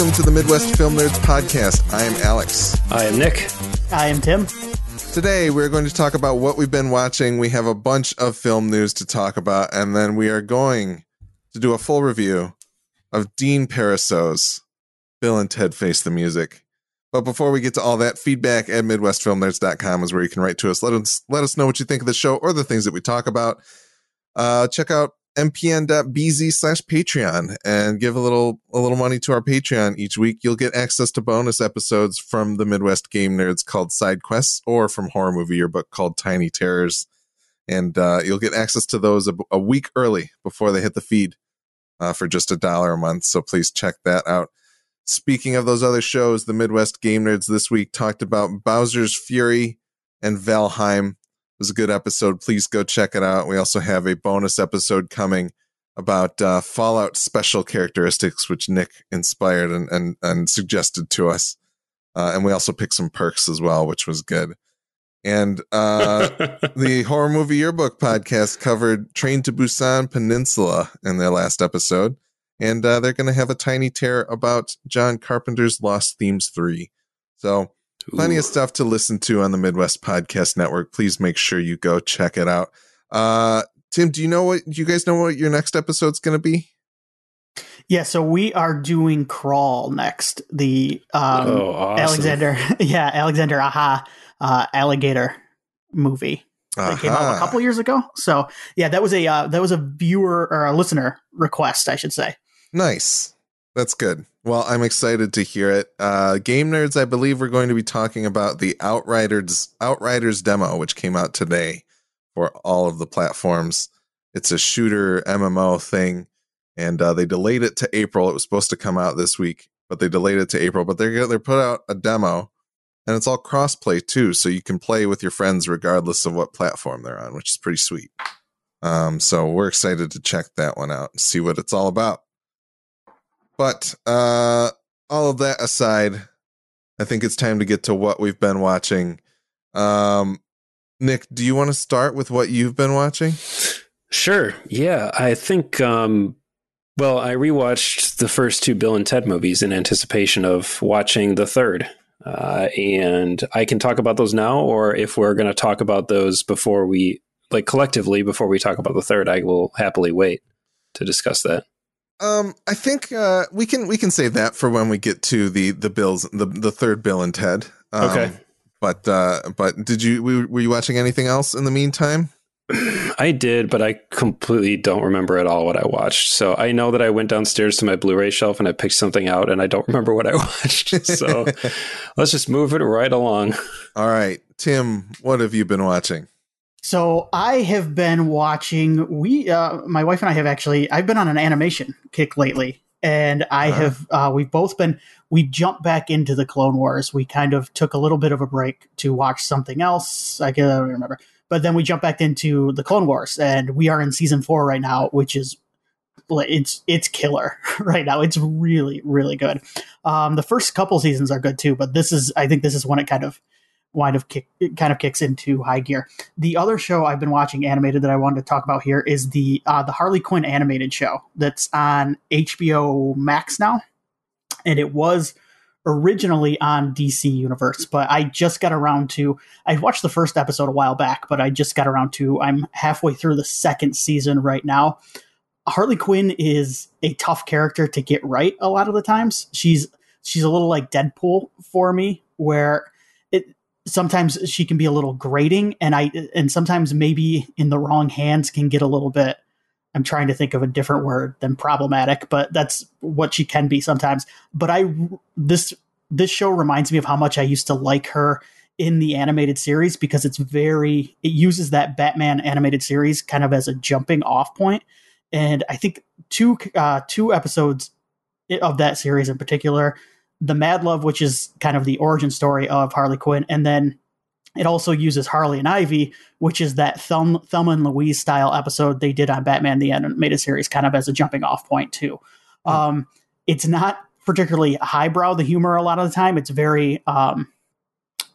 Welcome to the Midwest Film Nerds podcast. I am Alex. I am Nick. I am Tim. Today we're going to talk about what we've been watching. We have a bunch of film news to talk about, and then we are going to do a full review of Dean Parisot's Bill and Ted Face the Music. But before we get to all that, feedback at MidwestFilmNerds.com is where you can write to us. Let us let us know what you think of the show or the things that we talk about. Uh, check out mpn.bz slash patreon and give a little a little money to our patreon. Each week you'll get access to bonus episodes from the midwest game nerds called side quests or from horror movie yearbook called tiny terrors. And uh, you'll get access to those a, a, week early before they hit the feed uh, for just a dollar a month. So please check that out. Speaking of those other shows the midwest game nerds this week talked about bowser's fury and valheim was a good episode. Please go check it out. We also have a bonus episode coming about uh, Fallout special characteristics, which Nick inspired and and, and suggested to us. Uh, and we also picked some perks as well, which was good. And uh, the horror movie yearbook podcast covered Train to Busan Peninsula in their last episode, and uh, they're going to have a tiny tear about John Carpenter's Lost Themes three. So Plenty of stuff to listen to on the Midwest Podcast Network. Please make sure you go check it out. Uh, Tim, do you know what? Do you guys know what your next episode's going to be? Yeah, so we are doing Crawl next. The um, oh, awesome. Alexander, yeah, Alexander Aja uh, alligator movie that came out a couple years ago. So yeah, that was a uh, that was a viewer or a listener request, I should say. Nice. That's good. Well, I'm excited to hear it. Uh, Game nerds, I believe we're going to be talking about the Outriders Outriders demo, which came out today for all of the platforms. It's a shooter MMO thing, and uh, they delayed it to April. It was supposed to come out this week, but they delayed it to April. But they're they put out a demo, and it's all crossplay too, so you can play with your friends regardless of what platform they're on, which is pretty sweet. Um, so we're excited to check that one out and see what it's all about. But uh, all of that aside, I think it's time to get to what we've been watching. Um, Nick, do you want to start with what you've been watching? Sure. Yeah, I think. Um, well, I rewatched the first two Bill and Ted movies in anticipation of watching the third. Uh, and I can talk about those now, or if we're going to talk about those before we, like collectively, before we talk about the third, I will happily wait to discuss that. Um, I think uh, we can we can save that for when we get to the the bills the the third Bill and Ted. Um, okay. But uh, but did you were you watching anything else in the meantime? I did, but I completely don't remember at all what I watched. So I know that I went downstairs to my Blu-ray shelf and I picked something out, and I don't remember what I watched. So let's just move it right along. All right, Tim, what have you been watching? So I have been watching. We, uh, my wife and I have actually. I've been on an animation kick lately, and I uh-huh. have. Uh, we've both been. We jumped back into the Clone Wars. We kind of took a little bit of a break to watch something else. I can't remember, but then we jumped back into the Clone Wars, and we are in season four right now, which is it's it's killer right now. It's really really good. Um, the first couple seasons are good too, but this is I think this is when it kind of wind of kick kind of kicks into high gear. The other show I've been watching animated that I wanted to talk about here is the uh, the Harley Quinn animated show that's on HBO Max now, and it was originally on DC Universe, but I just got around to I watched the first episode a while back, but I just got around to I'm halfway through the second season right now. Harley Quinn is a tough character to get right a lot of the times. She's she's a little like Deadpool for me where sometimes she can be a little grating and i and sometimes maybe in the wrong hands can get a little bit i'm trying to think of a different word than problematic but that's what she can be sometimes. But i this this show reminds me of how much i used to like her in the animated series because it's very it uses that batman animated series kind of as a jumping off point. And i think two uh two episodes of that series in particular the Mad Love, which is kind of the origin story of Harley Quinn, and then it also uses Harley and Ivy, which is that Thumb, Thelma and Louise style episode they did on Batman the Animated Series, kind of as a jumping off point too. Mm. Um, it's not particularly highbrow the humor a lot of the time. It's very, um,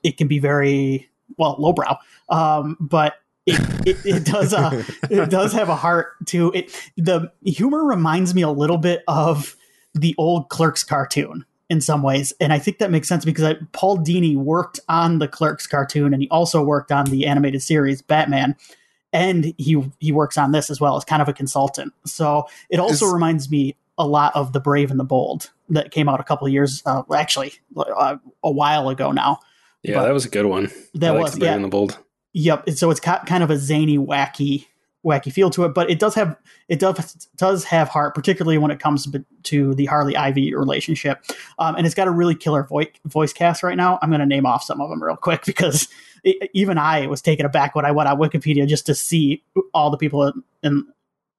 it can be very well lowbrow, um, but it, it, it, does uh, it does have a heart to it. The humor reminds me a little bit of the old Clerks cartoon in some ways, and I think that makes sense because I, Paul Dini worked on the Clerks cartoon, and he also worked on the animated series Batman, and he he works on this as well as kind of a consultant. So it also reminds me a lot of the Brave and the Bold that came out a couple of years, uh, actually uh, a while ago now. Yeah, But- that was a good one. That was, the Brave yeah. and the Bold. Yep. So it's ki- kind of a zany, wacky, wacky feel to it, but it does have it does does have heart, particularly when it comes to- the Harley Ivy relationship, um, and it's got a really killer voice voice cast right now. I'm going to name off some of them real quick because it, even I was taken aback when I went on Wikipedia just to see all the people in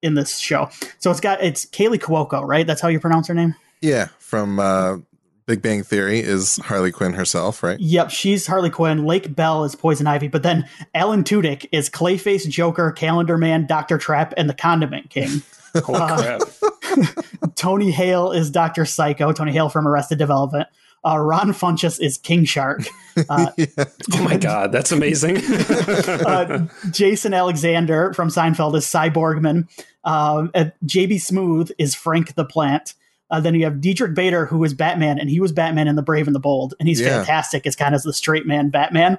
in this show. So it's got it's Kaley Cuoco, right? That's how you pronounce her name. Yeah, from uh, Big Bang Theory is Harley Quinn herself, right? Yep, she's Harley Quinn. Lake Bell is Poison Ivy, but then Alan Tudyk is Clayface, Joker, Calendar Man, Doctor Trap, and the Condiment King. Holy Uh, crap. Tony Hale is Doctor Psycho. Tony Hale from Arrested Development. Uh, Ron Funches is King Shark. Uh, yeah. Oh my god, that's amazing. uh, Jason Alexander from Seinfeld is Sy Borgman. Um, uh, JB Smoove is Frank the Plant. Uh, then you have Diedrich Bader, who is Batman, and he was Batman in The Brave and the Bold, and he's Yeah. fantastic as kind of the straight man Batman.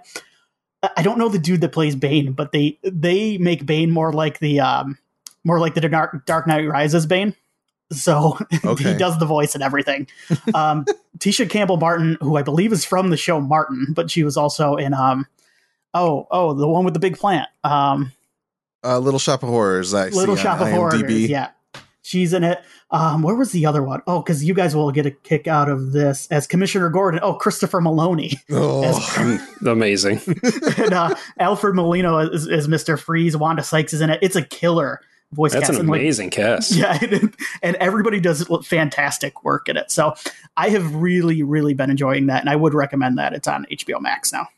I- don't know the dude that plays Bane, but they they make Bane more like the um, more like the Dark, Dark Knight Rises Bane. So Okay. he does the voice and everything. Um, Tisha Campbell Martin, who I believe is from the show Martin, but she was also in um, oh oh the one with the big plant, um, Uh, Little Shop of Horrors. I Little Shop of Horrors. Yeah, she's in it. Um, where was the other one? Oh, because you guys will get a kick out of this as Commissioner Gordon. Oh, Christopher Meloni Oh, amazing. and uh, Alfred Molina is, is Mr. Freeze. Wanda Sykes is in it. It's a killer voice That's cast. an and, like, amazing cast. Yeah, and, and everybody does fantastic work in it. So I have really, really been enjoying that, and I would recommend that. It's on HBO Max now.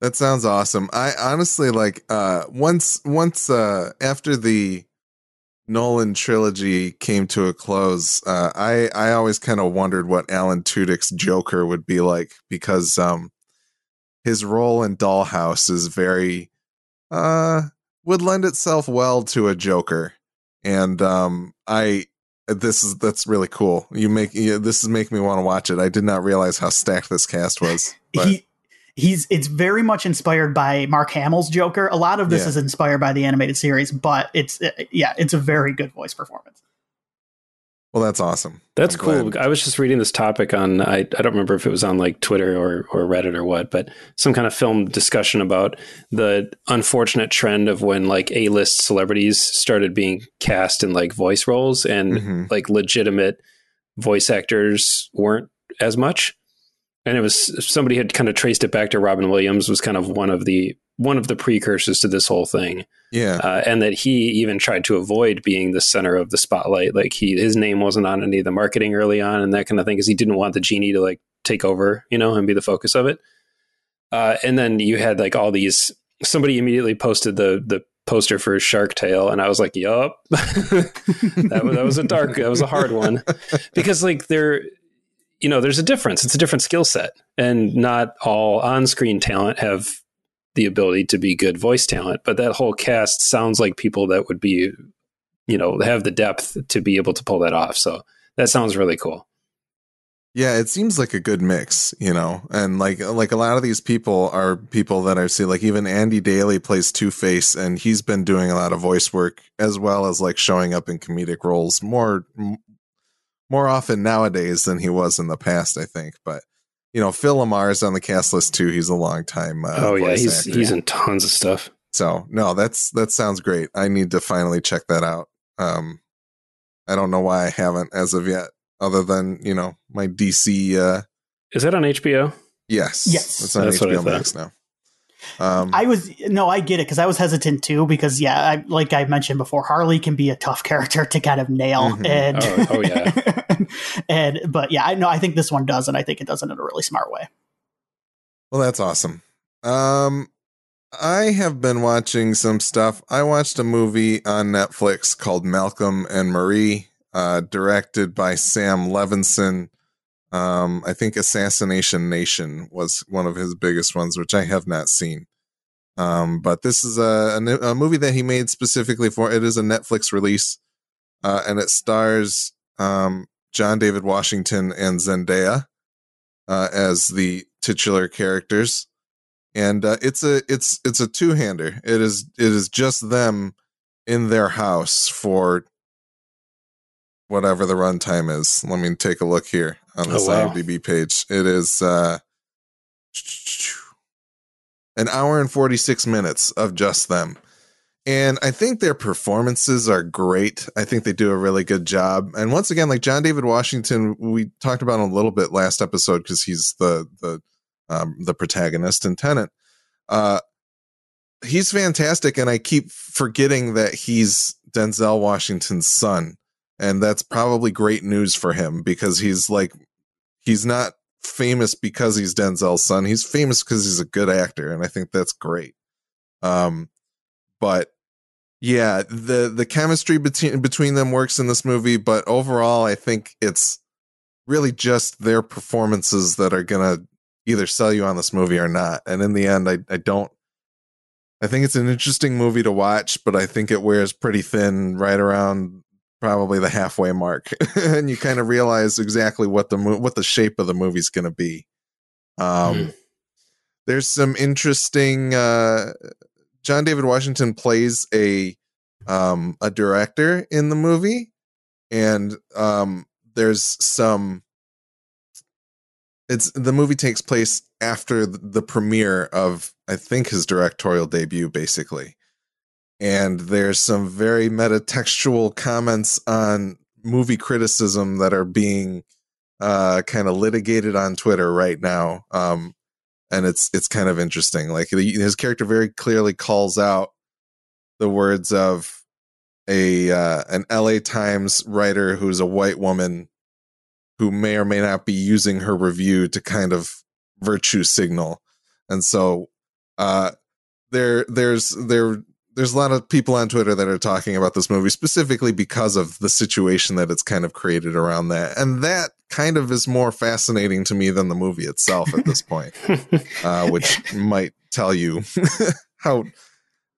that sounds awesome. I honestly like uh once once uh after the Nolan trilogy came to a close, uh I I always kind of wondered what Alan Tudyk's Joker would be like because um his role in Dollhouse is very uh would lend itself well to a Joker. And um I this is that's really cool. You make yeah, this is making me want to watch it. I did not realize how stacked this cast was. But He he's it's very much inspired by Mark Hamill's Joker. A lot of this Yeah. is inspired by the animated series, but it's uh, yeah, it's a very good voice performance. well, that's awesome. That's I'm cool. glad. I was just reading this topic on I, I don't remember if it was on like Twitter or or Reddit or what, but some kind of film discussion about the unfortunate trend of when like A-list celebrities started being cast in like voice roles and Mhm. like legitimate voice actors weren't as much. And it was somebody had kind of traced it back to Robin Williams was kind of one of the one of the precursors to this whole thing Yeah. uh, and that he even tried to avoid being the center of the spotlight. Like he, his name wasn't on any of the marketing early on, and that kind of thing, because he didn't want the genie to like take over, you know, and be the focus of it. Uh, and then you had like all these. Somebody immediately posted the the poster for Shark Tale, and I was like, "Yup, that was that was a dark, that was a hard one," because like there, you know, there's a difference. It's a different skill set, and not all on screen talent have the ability to be good voice talent, but that whole cast sounds like people that would be, you know, have the depth to be able to pull that off. So that sounds really cool. Yeah, it seems like a good mix, you know, and like like a lot of these people are people that I see. Like even Andy Daly plays Two Face, and he's been doing a lot of voice work as well as like showing up in comedic roles more more often nowadays than he was in the past. I think, but you know, Phil LaMarr is on the cast list too. He's a long time. Uh, oh yeah, he's actor. he's in tons of stuff. So no, that's that sounds great. I need to finally check that out. Um, I don't know why I haven't as of yet, other than you know my DC. Uh, Is that on HBO? yes, Yes. it's on That's HBO. Max now. Um, I was no, I get it because I was hesitant too because yeah, I, like I mentioned before, Harley can be a tough character to kind of nail, Mhm. and Oh- oh, yeah. and but yeah, I know I think this one does, and I think it does it in a really smart way. well, that's awesome. Um, I have been watching some stuff. I watched a movie on Netflix called Malcolm and Marie, uh, directed by Sam Levinson. Um, I think Assassination Nation was one of his biggest ones, which I have not seen. Um, but this is a, a, a movie that he made specifically for it is a Netflix release, uh, and it stars um, John David Washington and Zendaya uh, as the titular characters, and uh, it's a it's it's a two hander. It is it is just them in their house for whatever the runtime is. Let me take a look here on this Oh, wow. IMDb page. It is uh, an hour and 46 minutes of just them. And I think their performances are great. I think they do a really good job. And once again, like John David Washington, we talked about him a little bit last episode because he's the the um, the protagonist in Tenet. Uh, he's fantastic, and I keep forgetting that he's Denzel Washington's son, and that's probably great news for him because he's like he's not famous because he's Denzel's son. He's famous because he's a good actor, and I think that's great. Um, but yeah, the the chemistry between between them works in this movie, but overall, I think it's really just their performances that are gonna either sell you on this movie or not. And in the end, I I don't. I think it's an interesting movie to watch, but I think it wears pretty thin right around probably the halfway mark, and you kind of realize exactly what the mo- what the shape of the movie's going to be. Um, Mhm. there's some interesting. Uh, John David Washington plays a um, a director in the movie, and um, there's some. It's the movie takes place after the premiere of I think his directorial debut, basically, and there's some very metatextual comments on movie criticism that are being uh, kind of litigated on Twitter right now. Um, and it's it's kind of interesting. Like his character very clearly calls out the words of a uh, an LA Times writer who's a white woman who may or may not be using her review to kind of virtue signal. And so uh there there's there there's a lot of people on Twitter that are talking about this movie specifically because of the situation that it's kind of created around that. And that kind of is more fascinating to me than the movie itself at this point uh, which might tell you how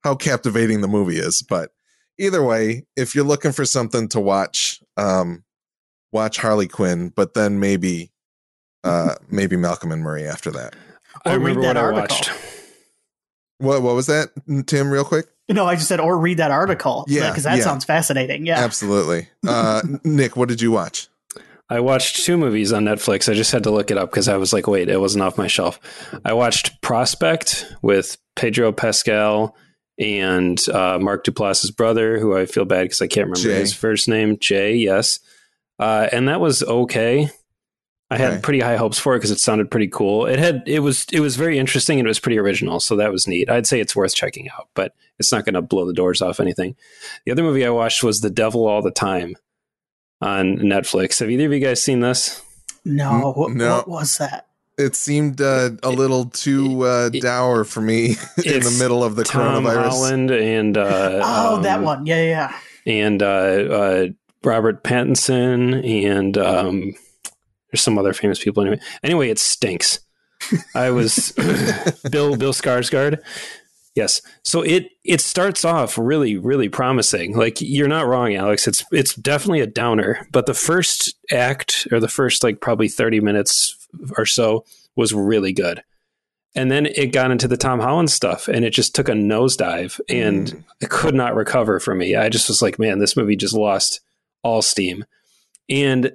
how captivating the movie is. But either way, if you're looking for something to watch, um, watch Harley Quinn, but then maybe uh, maybe Malcolm and Marie after that. I Or read remember that what I watched. What what was that, Tim? Real quick. No, I just said, or read that article. Yeah, because that yeah. sounds fascinating. Yeah, Absolutely. Uh, Nick, what did you watch? I watched two movies on Netflix. I just had to look it up because I was like, wait, it wasn't off my shelf. I watched Prospect with Pedro Pascal and uh, Mark Duplass's brother, who I feel bad because I can't remember Jay. his first name. Jay, yes. Uh, and that was okay. I had Okay. pretty high hopes for it because it sounded pretty cool. It had it was it was very interesting and it was pretty original, so that was neat. I'd say it's worth checking out, but it's not going to blow the doors off anything. The other movie I watched was The Devil All the Time on Netflix. Have either of you guys seen this? no, what, no. what was that? It seemed uh, a little too uh, dour for me in the middle of the Tom coronavirus. Holland and uh, Oh, that um, one. Yeah, yeah. yeah. and uh, uh, Robert Pattinson and um, there's some other famous people anyway. Anyway, it stinks. I was Bill Bill Skarsgård. Yes. So it it starts off really really promising. Like you're not wrong, Alex. It's it's definitely a downer, but the first act or the first like probably 30 minutes or so was really good. And then it got into the Tom Holland stuff and it just took a nosedive and Mm. it could not recover for me. I just was like, man, this movie just lost all steam. And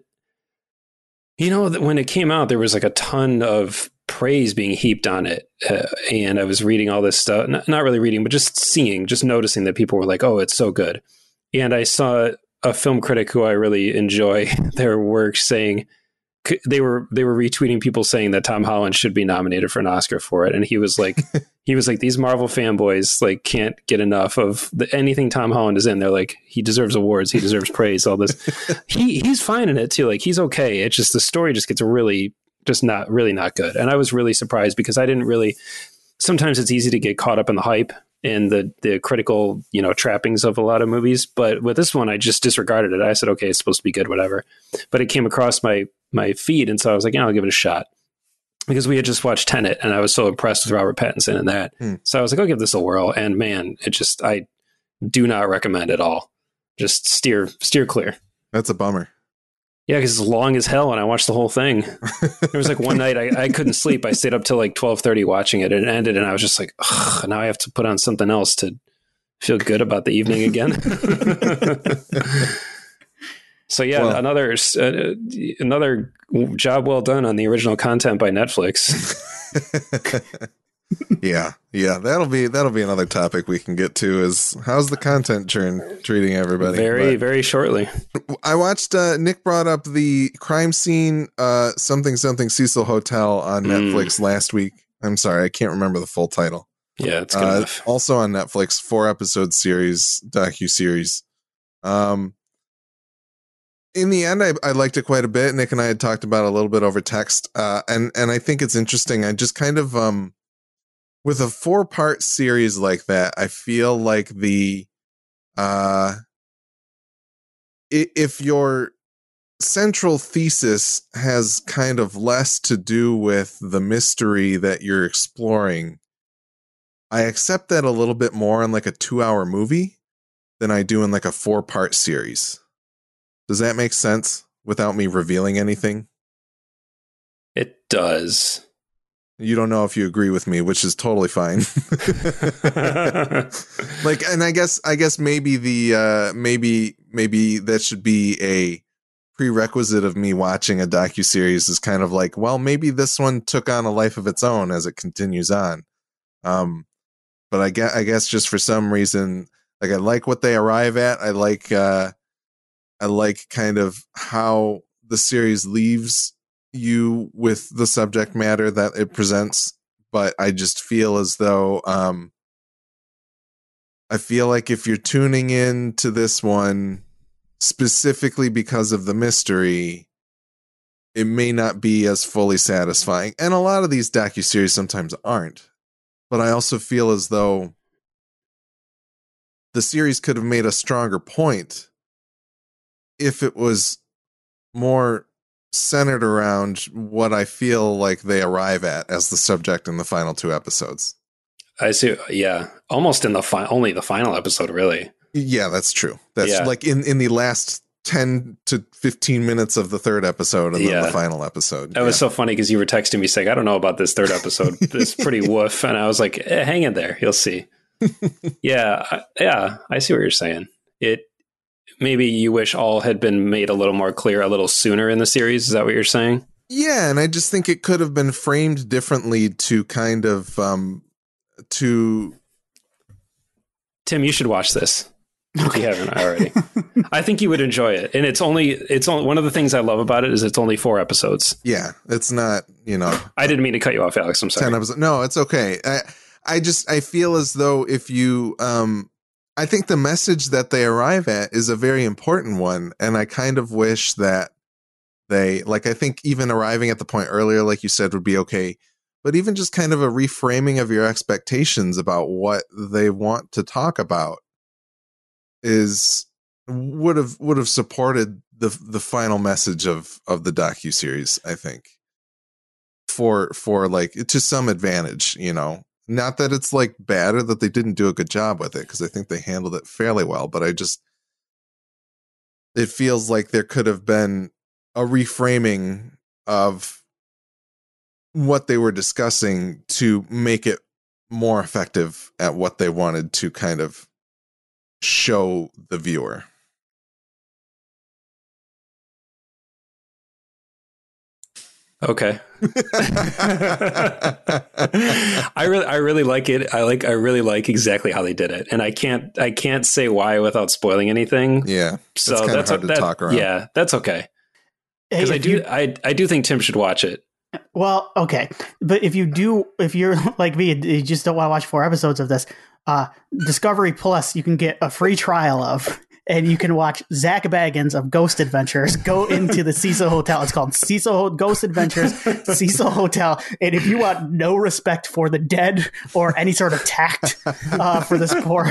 you know, when it came out, there was like a ton of praise being heaped on it. Uh, and I was reading all this stuff, not, not really reading, but just seeing, just noticing that people were like, oh, it's so good. And I saw a film critic who I really enjoy their work saying, they were they were retweeting people saying that Tom Holland should be nominated for an Oscar for it, and he was like, he was like, these Marvel fanboys like can't get enough of the, anything Tom Holland is in. They're like, he deserves awards, he deserves praise, all this. He he's fine in it too. Like he's okay. It's just the story just gets really just not really not good. And I was really surprised because I didn't really. Sometimes it's easy to get caught up in the hype and the the critical you know trappings of a lot of movies, but with this one I just disregarded it. I said, okay, it's supposed to be good, whatever. But it came across my my feed, and so I was like, yeah, I'll give it a shot because we had just watched Tenet, and I was so impressed with Robert Pattinson in that. Hmm. So I was like, I'll give this a whirl. And man, it just I do not recommend at all. Just steer steer clear. That's a bummer. Yeah, because it's long as hell, and I watched the whole thing. There was like one night I, I couldn't sleep. I stayed up till like twelve thirty watching it. It ended, and I was just like, now I have to put on something else to feel good about the evening again. so yeah, well, another uh, another job well done on the original content by Netflix. yeah, yeah, that'll be that'll be another topic we can get to. Is how's the content churn treating everybody? Very, but very shortly. I watched. Uh, Nick brought up the crime scene, uh, something something Cecil Hotel on mm. Netflix last week. I'm sorry, I can't remember the full title. Yeah, it's good uh. Also on Netflix, four episode series docu series. Um, in the end, I, I liked it quite a bit. Nick and I had talked about a little bit over text, uh, and and I think it's interesting. I just kind of um, with a four part series like that, I feel like the uh, if your central thesis has kind of less to do with the mystery that you're exploring, I accept that a little bit more in like a two hour movie than I do in like a four part series. Does that make sense without me revealing anything? It does. You don't know if you agree with me, which is totally fine. like, and I guess, I guess maybe the, uh, maybe, maybe that should be a prerequisite of me watching a docu series is kind of like, well, maybe this one took on a life of its own as it continues on. Um, but I guess, I guess just for some reason, like I like what they arrive at. I like, uh, I like kind of how the series leaves you with the subject matter that it presents, but I just feel as though um, I feel like if you're tuning in to this one specifically because of the mystery, it may not be as fully satisfying. And a lot of these docu series sometimes aren't. But I also feel as though the series could have made a stronger point if it was more centered around what I feel like they arrive at as the subject in the final two episodes. I see. Yeah, almost in the fi- only the final episode, really. Yeah, that's true. That's yeah. like in in the last 10 to 15 minutes of the third episode and yeah. then the final episode. That yeah. was so funny because you were texting me saying, I don't know about this third episode. it's pretty woof. And I was like, eh, hang in there. You'll see. yeah. I, yeah. I see what you're saying. It, maybe you wish all had been made a little more clear a little sooner in the series. Is that what you're saying? Yeah, and I just think it could have been framed differently to kind of um to Tim, you should watch this. If you haven't already. I think you would enjoy it. And it's only it's only one of the things I love about it is it's only four episodes. Yeah. It's not, you know I didn't mean to cut you off, Alex. I'm sorry. Ten episodes. No, it's okay. I I just I feel as though if you um I think the message that they arrive at is a very important one. And I kind of wish that they, like, I think even arriving at the point earlier, like you said, would be okay. But even just kind of a reframing of your expectations about what they want to talk about is would have would have supported the the final message of of the docu series i think for for like to some advantage you know not that it's like bad or that they didn't do a good job with it, because I think they handled it fairly well, but I just it feels like there could have been a reframing of what they were discussing to make it more effective at what they wanted to kind of show the viewer. Okay. I really I really like it. I like I really like exactly how they did it. And I can't I can't say why without spoiling anything. Yeah. So that's hard to that, talk around. Yeah, that's okay. Because hey, I do you, I I do think Tim should watch it. Well, okay. But if you do if you're like me, you just don't want to watch four episodes of this, uh Discovery Plus you can get a free trial of and you can watch Zak Bagans of Ghost Adventures go into the Cecil Hotel. It's called Cecil Ghost Adventures Cecil Hotel. And if you want no respect for the dead or any sort of tact uh, for this poor,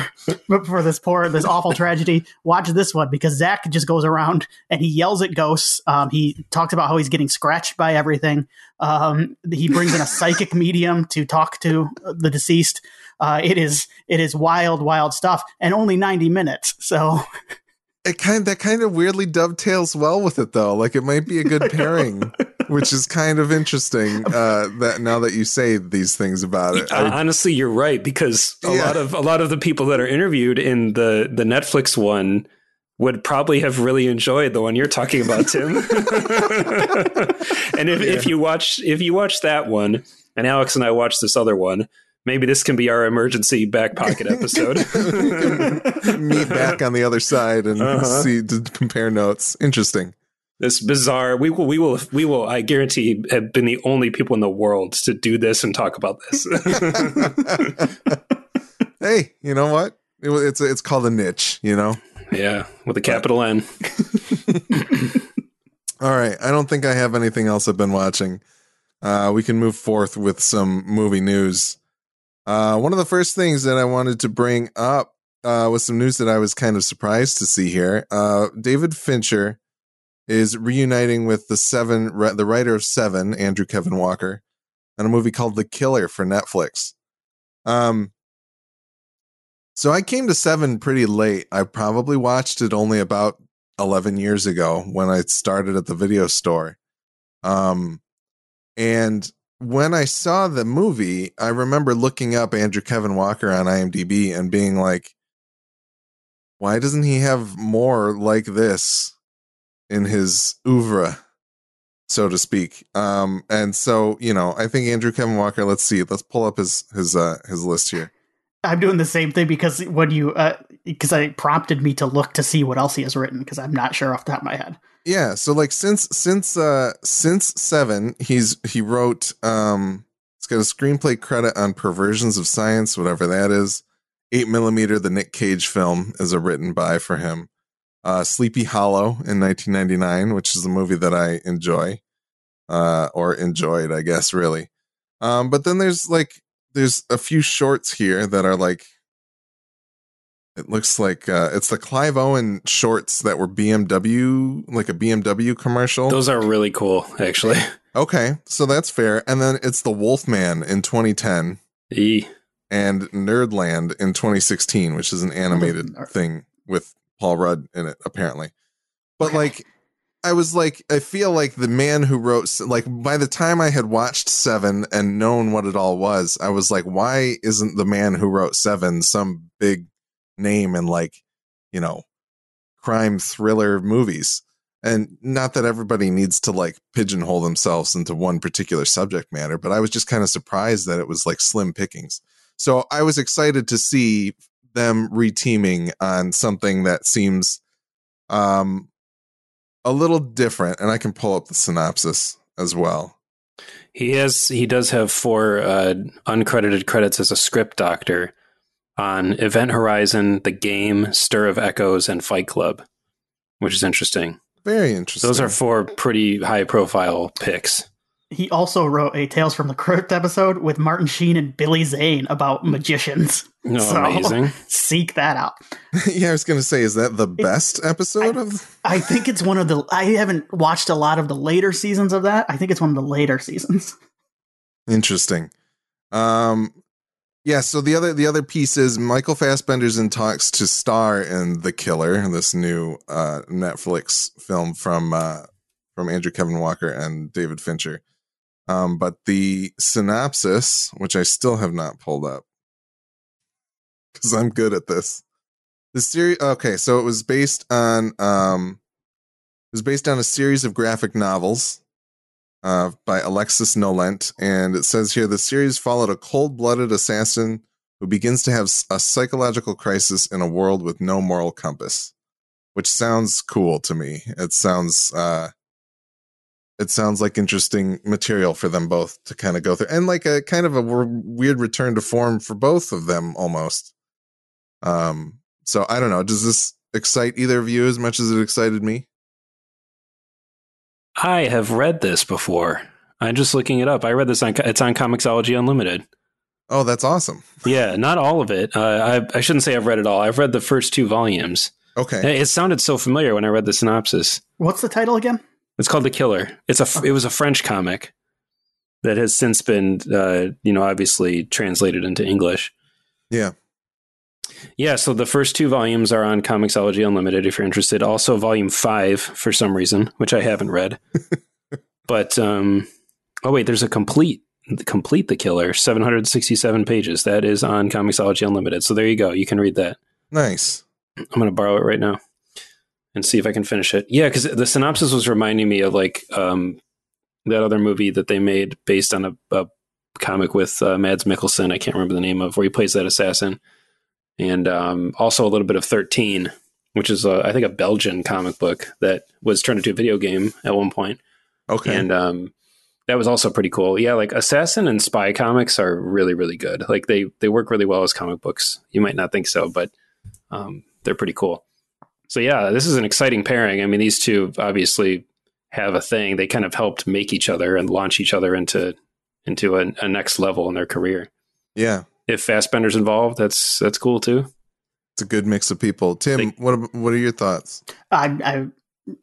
for this poor, this awful tragedy, watch this one because Zach just goes around and he yells at ghosts. Um, he talks about how he's getting scratched by everything. Um, he brings in a psychic medium to talk to the deceased. Uh, it is it is wild, wild stuff, and only ninety minutes. So it kind that kind of weirdly dovetails well with it though. Like it might be a good pairing, which is kind of interesting. Uh, that now that you say these things about it, Uh, honestly, you're right because a Yeah. lot of a lot of the people that are interviewed in the the Netflix one would probably have really enjoyed the one you're talking about, Tim. and if, if you watch if you watch that one, and Alex and I watch this other one, maybe this can be our emergency back pocket episode. meet back on the other side and Uh-huh. see to compare notes. Interesting. this bizarre. We will. We will. We will. I guarantee have been the only people in the world to do this and talk about this. hey, you know what? It, it's it's called a niche. You know. yeah, with a capital N. All right. I don't think I have anything else I've been watching. Uh, we can move forth with some movie news. Uh, one of the first things that I wanted to bring up uh, was some news that I was kind of surprised to see here. Uh, David Fincher is reuniting with the seven, the writer of Seven, Andrew Kevin Walker, on a movie called The Killer for Netflix. Um, so I came to Seven pretty late. I probably watched it only about 11 years ago when I started at the video store. Um, and when I saw the movie, I remember looking up Andrew Kevin Walker on IMDb and being like, why doesn't he have more like this in his oeuvre, so to speak? Um, and so, you know, I think Andrew Kevin Walker, let's see, let's pull up his his uh his list here. I'm doing the same thing because when you because I prompted me to look to see what else he has written because I'm not sure off the top of my head. Yeah, so like since since uh since seven, he's he wrote um he's got a screenplay credit on Perversions of Science, whatever that is. Eight millimeter, the Nick Cage film, is a written by for him. Uh Sleepy Hollow in 1999, which is a movie that I enjoy, uh, or enjoyed, I guess, really. Um, but then there's like there's a few shorts here that are like it looks like uh, it's the Clive Owen shorts that were BMW, like a BMW commercial. Those are really cool, actually. okay, so that's fair. And then it's the Wolfman in 2010 E. and Nerdland in 2016, which is an animated Nerd. thing with Paul Rudd in it, apparently. But Okay. like, I was like, I feel like the man who wrote, like, by the time I had watched Seven and known what it all was, I was like, why isn't the man who wrote Seven some big name in like, you know, crime thriller movies? And not that everybody needs to like pigeonhole themselves into one particular subject matter, but I was just kind of surprised that it was like slim pickings. So I was excited to see them reteaming on something that seems um a little different and I can pull up the synopsis as well. He has he does have four uh, uncredited credits as a script doctor on Event Horizon, The Game, Stir of Echoes, and Fight Club, which is interesting. Very interesting. Those are four pretty high profile picks. He also wrote a Tales from the Crypt episode with Martin Sheen and Billy Zane about magicians. No, So- amazing. Seek that out. yeah, I was going to say is that the best episode of I think it's one of the. I haven't watched a lot of the later seasons of that. I think it's one of the later seasons. Interesting. Um yeah, so the other the other piece is Michael Fassbender's in talks to star in The Killer, this new uh Netflix film from uh from Andrew Kevin Walker and David Fincher. Um but the synopsis, which I still have not pulled up cuz I'm good at this. The series okay, so it was based on um it was based on a series of graphic novels uh, by Alexis Nolent. And it says here the series followed a cold blooded assassin who begins to have a psychological crisis in a world with no moral compass, which sounds cool to me. It sounds. Uh, it sounds like interesting material for them both to kind of go through, and like a kind of a weird return to form for both of them, almost. Um. So I don't know. Does this excite either of you as much as it excited me? I have read this before. I'm just looking it up. I read this on it's on Comixology Unlimited. Oh, that's awesome. Yeah, not all of it. Uh, I I shouldn't say I've read it all. I've read the first two volumes. Okay. It sounded so familiar when I read the synopsis. What's the title again? It's called The Killer. It's a it was a French comic that has since been uh, you know obviously translated into English. Yeah. Yeah, so the first two volumes are on Comixology Unlimited if you're interested. Also, volume five for some reason, which I haven't read. but um, oh wait, there's a complete complete the killer 767 pages that is on Comixology Unlimited. So there you go, you can read that. Nice. I'm gonna borrow it right now and see if I can finish it. Yeah, because the synopsis was reminding me of like um, that other movie that they made based on a, a comic with uh, Mads Mikkelsen. I can't remember the name of where he plays that assassin, and um, also a little bit of Thirteen, which is a, I think a Belgian comic book that was turned into a video game at one point. Okay. And um, that was also pretty cool. Yeah, like assassin and spy comics are really really good. Like they they work really well as comic books. You might not think so, but um, they're pretty cool. So yeah, this is an exciting pairing. I mean, these two obviously have a thing. They kind of helped make each other and launch each other into into a, a next level in their career. yeah. If Fassbender's involved, that's that's cool too. It's a good mix of people. Tim, They- what what are your thoughts? I, I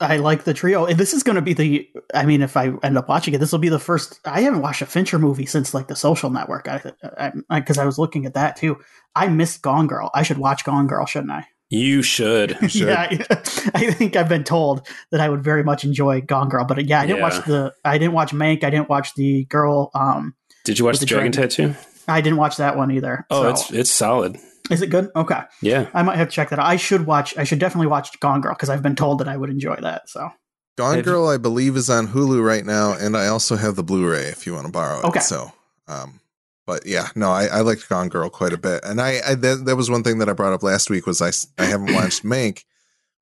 I like the trio. And this is going to be the. I mean, if I end up watching it, this will be the first. I haven't watched a Fincher movie since like The Social Network. I because I, 'cause I was looking at that too. I missed Gone Girl. I should watch Gone Girl, shouldn't I? You should. You should. yeah, I, I think I've been told that I would very much enjoy Gone Girl, but yeah, I didn't Yeah. watch the. I didn't watch Mank. I didn't watch the girl. Um, Did you watch the the Dragon dragon. Tattoo? I didn't watch that one either. Oh, so- it's it's solid. is it good? Okay, Yeah. I might have to check that out. I should watch. I should definitely watch Gone Girl because I've been told that I would enjoy that. So Gone Girl, I believe, is on Hulu right now, and I also have the Blu-ray if you want to borrow it. Okay. So, um, but yeah, no, I, I liked Gone Girl quite a bit, and I, I that, that was one thing that I brought up last week was I, I haven't watched Mank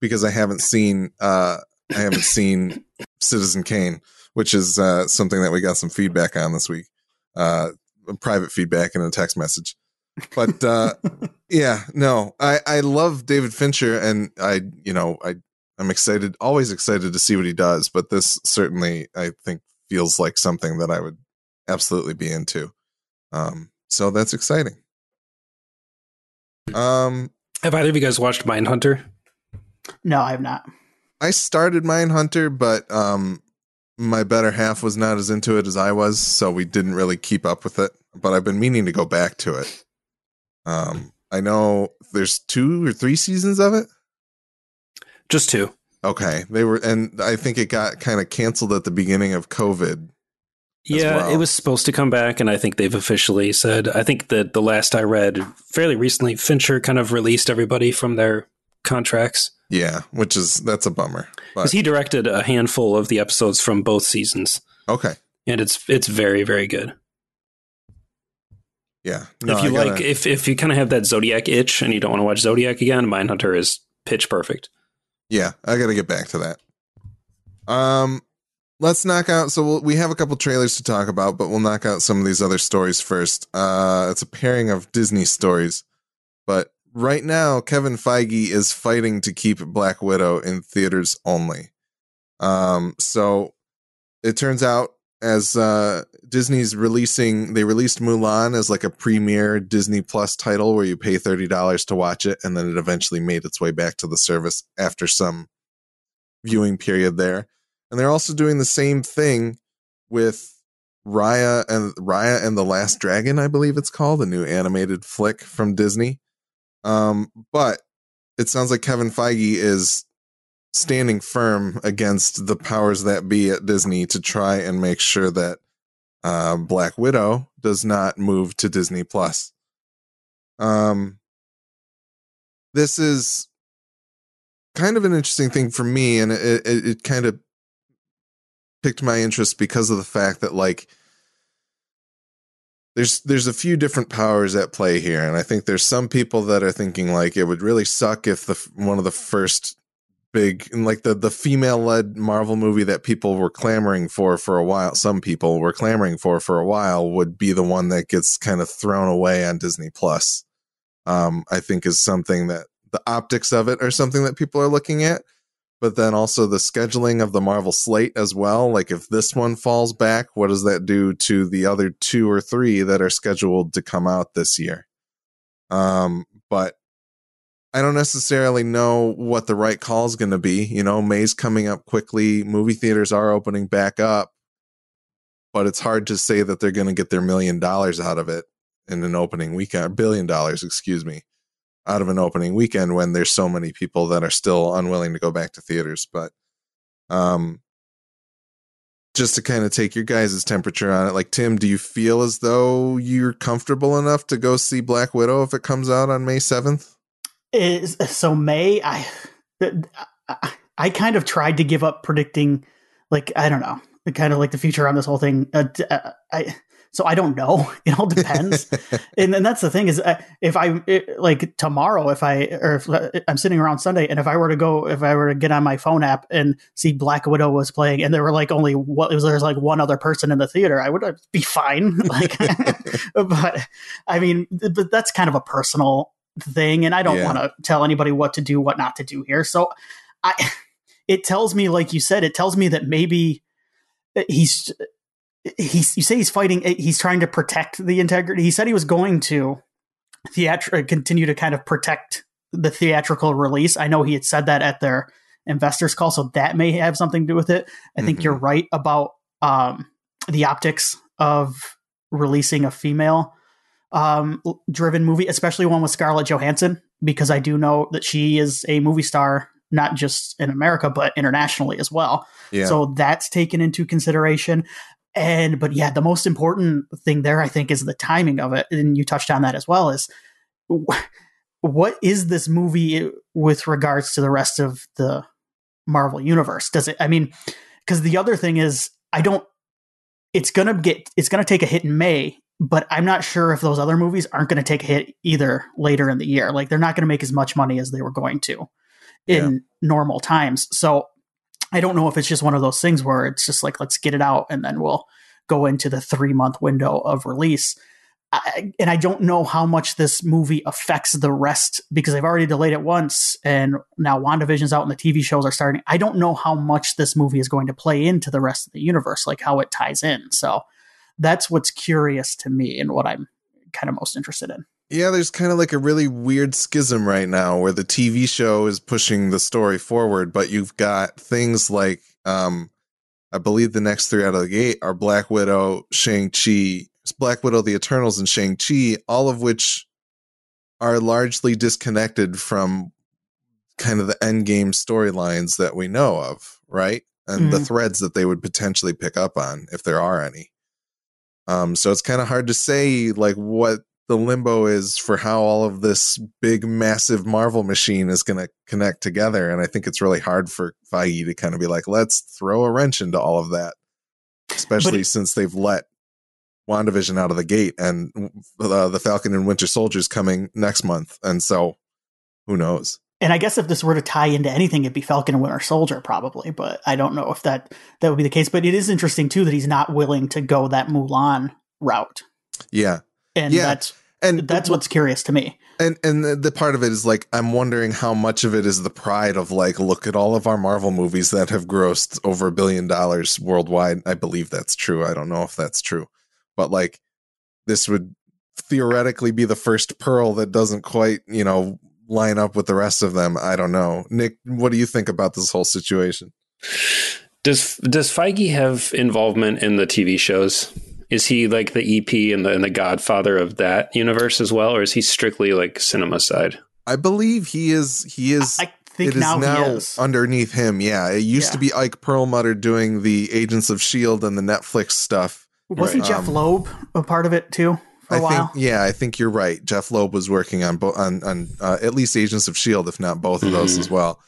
because I haven't seen uh I haven't seen Citizen Kane, which is uh something that we got some feedback on this week, uh, private feedback in a text message, but uh yeah no i i love david fincher and i you know i i'm excited always excited to see what he does but this certainly i think feels like something that i would absolutely be into um so that's exciting um Have either of you guys watched Mindhunter? no, I have not. i started mindhunter but um my better half was not as into it as i was so we didn't really keep up with it but i've been meaning to go back to it um i know there's two or three seasons of it Just two. Okay, they were, and I think it got kind of canceled at the beginning of COVID. Yeah, well. it was supposed to come back, and I think they've officially said. I think that the last I read fairly recently, Fincher kind of released everybody from their contracts Yeah, which is that's a bummer. Because he directed a handful of the episodes from both seasons, okay, and it's it's very very good. yeah. if you like, gotta- if if you kind of have that Zodiac itch and you don't want to watch Zodiac again, Mindhunter is pitch perfect. yeah, I got to get back to that. Um, let's knock out. So we'll, we have a couple trailers to talk about, but we'll knock out some of these other stories first. Uh, it's a pairing of Disney stories, but right now Kevin Feige is fighting to keep Black Widow in theaters only. Um, so it turns out as uh Disney's releasing they released Mulan as like a premiere Disney Plus title where you pay $30 to watch it and then it eventually made its way back to the service after some viewing period there. And they're also doing the same thing with Raya and Raya and the Last Dragon, I believe it's called, a new animated flick from Disney. Um but it sounds like Kevin Feige is standing firm against the powers that be at Disney to try and make sure that uh, Black Widow does not move to Disney Plus. Um, this is kind of an interesting thing for me, and it, it, it kind of piqued my interest because of the fact that like there's there's a few different powers at play here and i think there's some people that are thinking like it would really suck if the one of the first big and like the the female led marvel movie that people were clamoring for for a while some people were clamoring for for a while would be the one that gets kind of thrown away on disney plus. Um i think is something that the optics of it are something that people are looking at but then also the scheduling of the Marvel slate as well. Like if this one falls back, what does that do to the other two or three that are scheduled to come out this year? Um, but I don't necessarily know what the right call is going to be. You know, May's coming up quickly. Movie theaters are opening back up, but it's hard to say that they're going to get their million dollars out of it in an opening weekend, billion dollars, excuse me. Out of an opening weekend when there's so many people that are still unwilling to go back to theaters. But um, just to kind of take your guys' temperature on it, like Tim, do you feel as though you're comfortable enough to go see Black Widow if it comes out on May seventh? Is so May. I I kind of tried to give up predicting, like I don't know, kind of like the future on this whole thing. Uh, uh I so I don't know. It all depends. and, and that's the thing is uh, if I it, like tomorrow, if I, or if uh, I'm sitting around Sunday and if I were to go, if I were to get on my phone app and see Black Widow was playing and there were like only what was, there's like one other person in the theater, I would uh, be fine. like, but I mean, but that's kind of a personal thing. And I don't yeah. want to tell anybody what to do, what not to do here. So I, it tells me, like you said, it tells me that maybe he's he's you say he's fighting he's trying to protect the integrity. He said he was going to theatr- uh, continue to kind of protect the theatrical release. I know he had said that at their investors call so that may have something to do with it. I think mm-hmm. you're right about um, the optics of releasing a female um, driven movie especially one with scarlett johansson because i do know that she is a movie star not just in america but internationally as well. Yeah. so that's taken into consideration and but yeah, the most important thing there, I think, is the timing of it. And you touched on that as well. Is what is this movie with regards to the rest of the Marvel universe? Does it? I mean, because the other thing is, I don't. It's gonna get. It's gonna take a hit in May, but I'm not sure if those other movies aren't going to take a hit either later in the year. Like they're not going to make as much money as they were going to in yeah. normal times. So I don't know if it's just one of those things where it's just like, let's get it out and then we'll go into the three month window of release. I, and I don't know how much this movie affects the rest because they've already delayed it once and now WandaVision's out and the TV shows are starting. I don't know how much this movie is going to play into the rest of the universe, like how it ties in. So that's what's curious to me and what I'm kind of most interested in. Yeah, there's kind of like a really weird schism right now where the TV show is pushing the story forward, but you've got things like um I believe the next three out of the gate are Black Widow, Shang-Chi, Black Widow, the Eternals, and Shang-Chi, all of which are largely disconnected from kind of the end game storylines that we know of, right? And mm-hmm. the threads that they would potentially pick up on if there are any. Um, so it's kind of hard to say like what the limbo is for how all of this big, massive Marvel machine is going to connect together. And I think it's really hard for Feige to kind of be like, let's throw a wrench into all of that, especially but, since they've let WandaVision out of the gate and uh, the Falcon and Winter Soldiers coming next month. And so who knows? And I guess if this were to tie into anything, it'd be Falcon and Winter Soldier probably, but I don't know if that that would be the case. But it is interesting too that he's not willing to go that Mulan route. Yeah, and yeah. that's and that's what's curious to me. And and the, the, part of it is like I'm wondering how much of it is the pride of like look at all of our Marvel movies that have grossed over a billion dollars worldwide. I believe that's true. I don't know if that's true. But like this would theoretically be the first pearl that doesn't quite, you know, line up with the rest of them. I don't know. Nick, what do you think about this whole situation? Does does Feige have involvement in the TV shows? Is he like the EP and the and the Godfather of that universe as well, or is he strictly like cinema side? I believe he is. He is. I think now, now is. underneath him. Yeah, it used yeah. to be Ike Perlmutter doing the Agents of Shield and the Netflix stuff. Wasn't right. Jeph um, Loeb a part of it too? I while? think, yeah, I think you're right. Jeph Loeb was working on bo- on on uh, at least Agents of Shield, if not both of those mm-hmm. as well.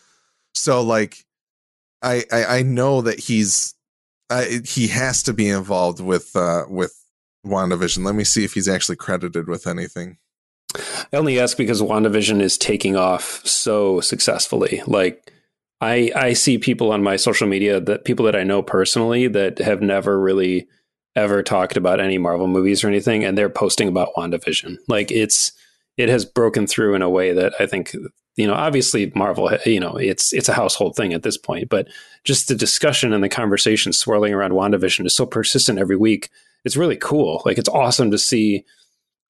So, like, I, I I know that he's he has to be involved with uh, with WandaVision. Let me see if he's actually credited with anything. I only ask because WandaVision is taking off so successfully. Like I I see people on my social media that people that I know personally that have never really ever talked about any Marvel movies or anything, and they're posting about WandaVision. Like it's it has broken through in a way that I think you know obviously Marvel you know it's it's a household thing at this point, but just the discussion and the conversation swirling around WandaVision is so persistent every week. It's really cool. Like it's awesome to see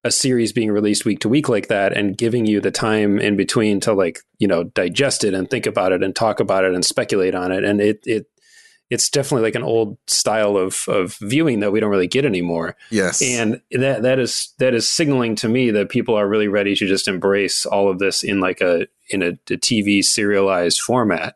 a series being released week to week like that and giving you the time in between to like you know digest it and think about it and talk about it and speculate on it and it it it's definitely like an old style of of viewing that we don't really get anymore. Yes. And that that is that is signaling to me that people are really ready to just embrace all of this in like a in a, a TV serialized format.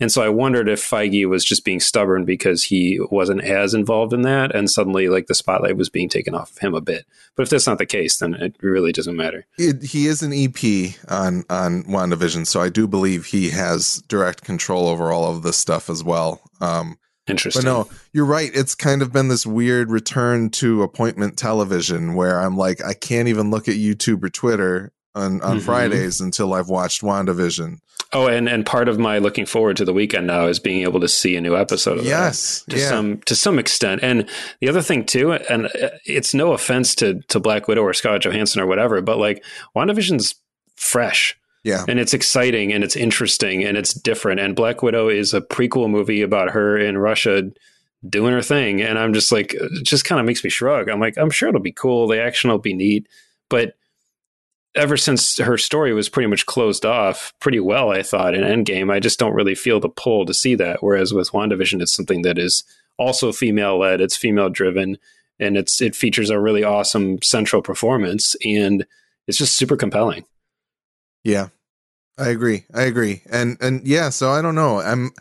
And so I wondered if Feige was just being stubborn because he wasn't as involved in that, and suddenly like the spotlight was being taken off of him a bit. But if that's not the case, then it really doesn't matter. It, he is an EP on on WandaVision, so I do believe he has direct control over all of this stuff as well. Um, Interesting. but no, you're right. It's kind of been this weird return to appointment television where I'm like, I can't even look at YouTube or Twitter on on Mhm. Fridays until I've watched WandaVision. Oh, and and part of my looking forward to the weekend now is being able to see a new episode of that. Yes, to yeah, some to some extent. And the other thing too, and uh, it's no offense to to Black Widow or Scarlett Johansson or whatever, but like WandaVision's fresh yeah, and it's exciting and it's interesting and it's different. And Black Widow is a prequel movie about her in Russia doing her thing. And I'm just like, it just kind of makes me shrug. I'm like, I'm sure it'll be cool. The action will be neat, but ever since her story was pretty much closed off pretty well, I thought in Endgame, I just don't really feel the pull to see that. Whereas with WandaVision, it's something that is also female led, it's female driven, and it's it features a really awesome central performance, and it's just super compelling. yeah. I agree. I agree. And and yeah, so I don't know. I'm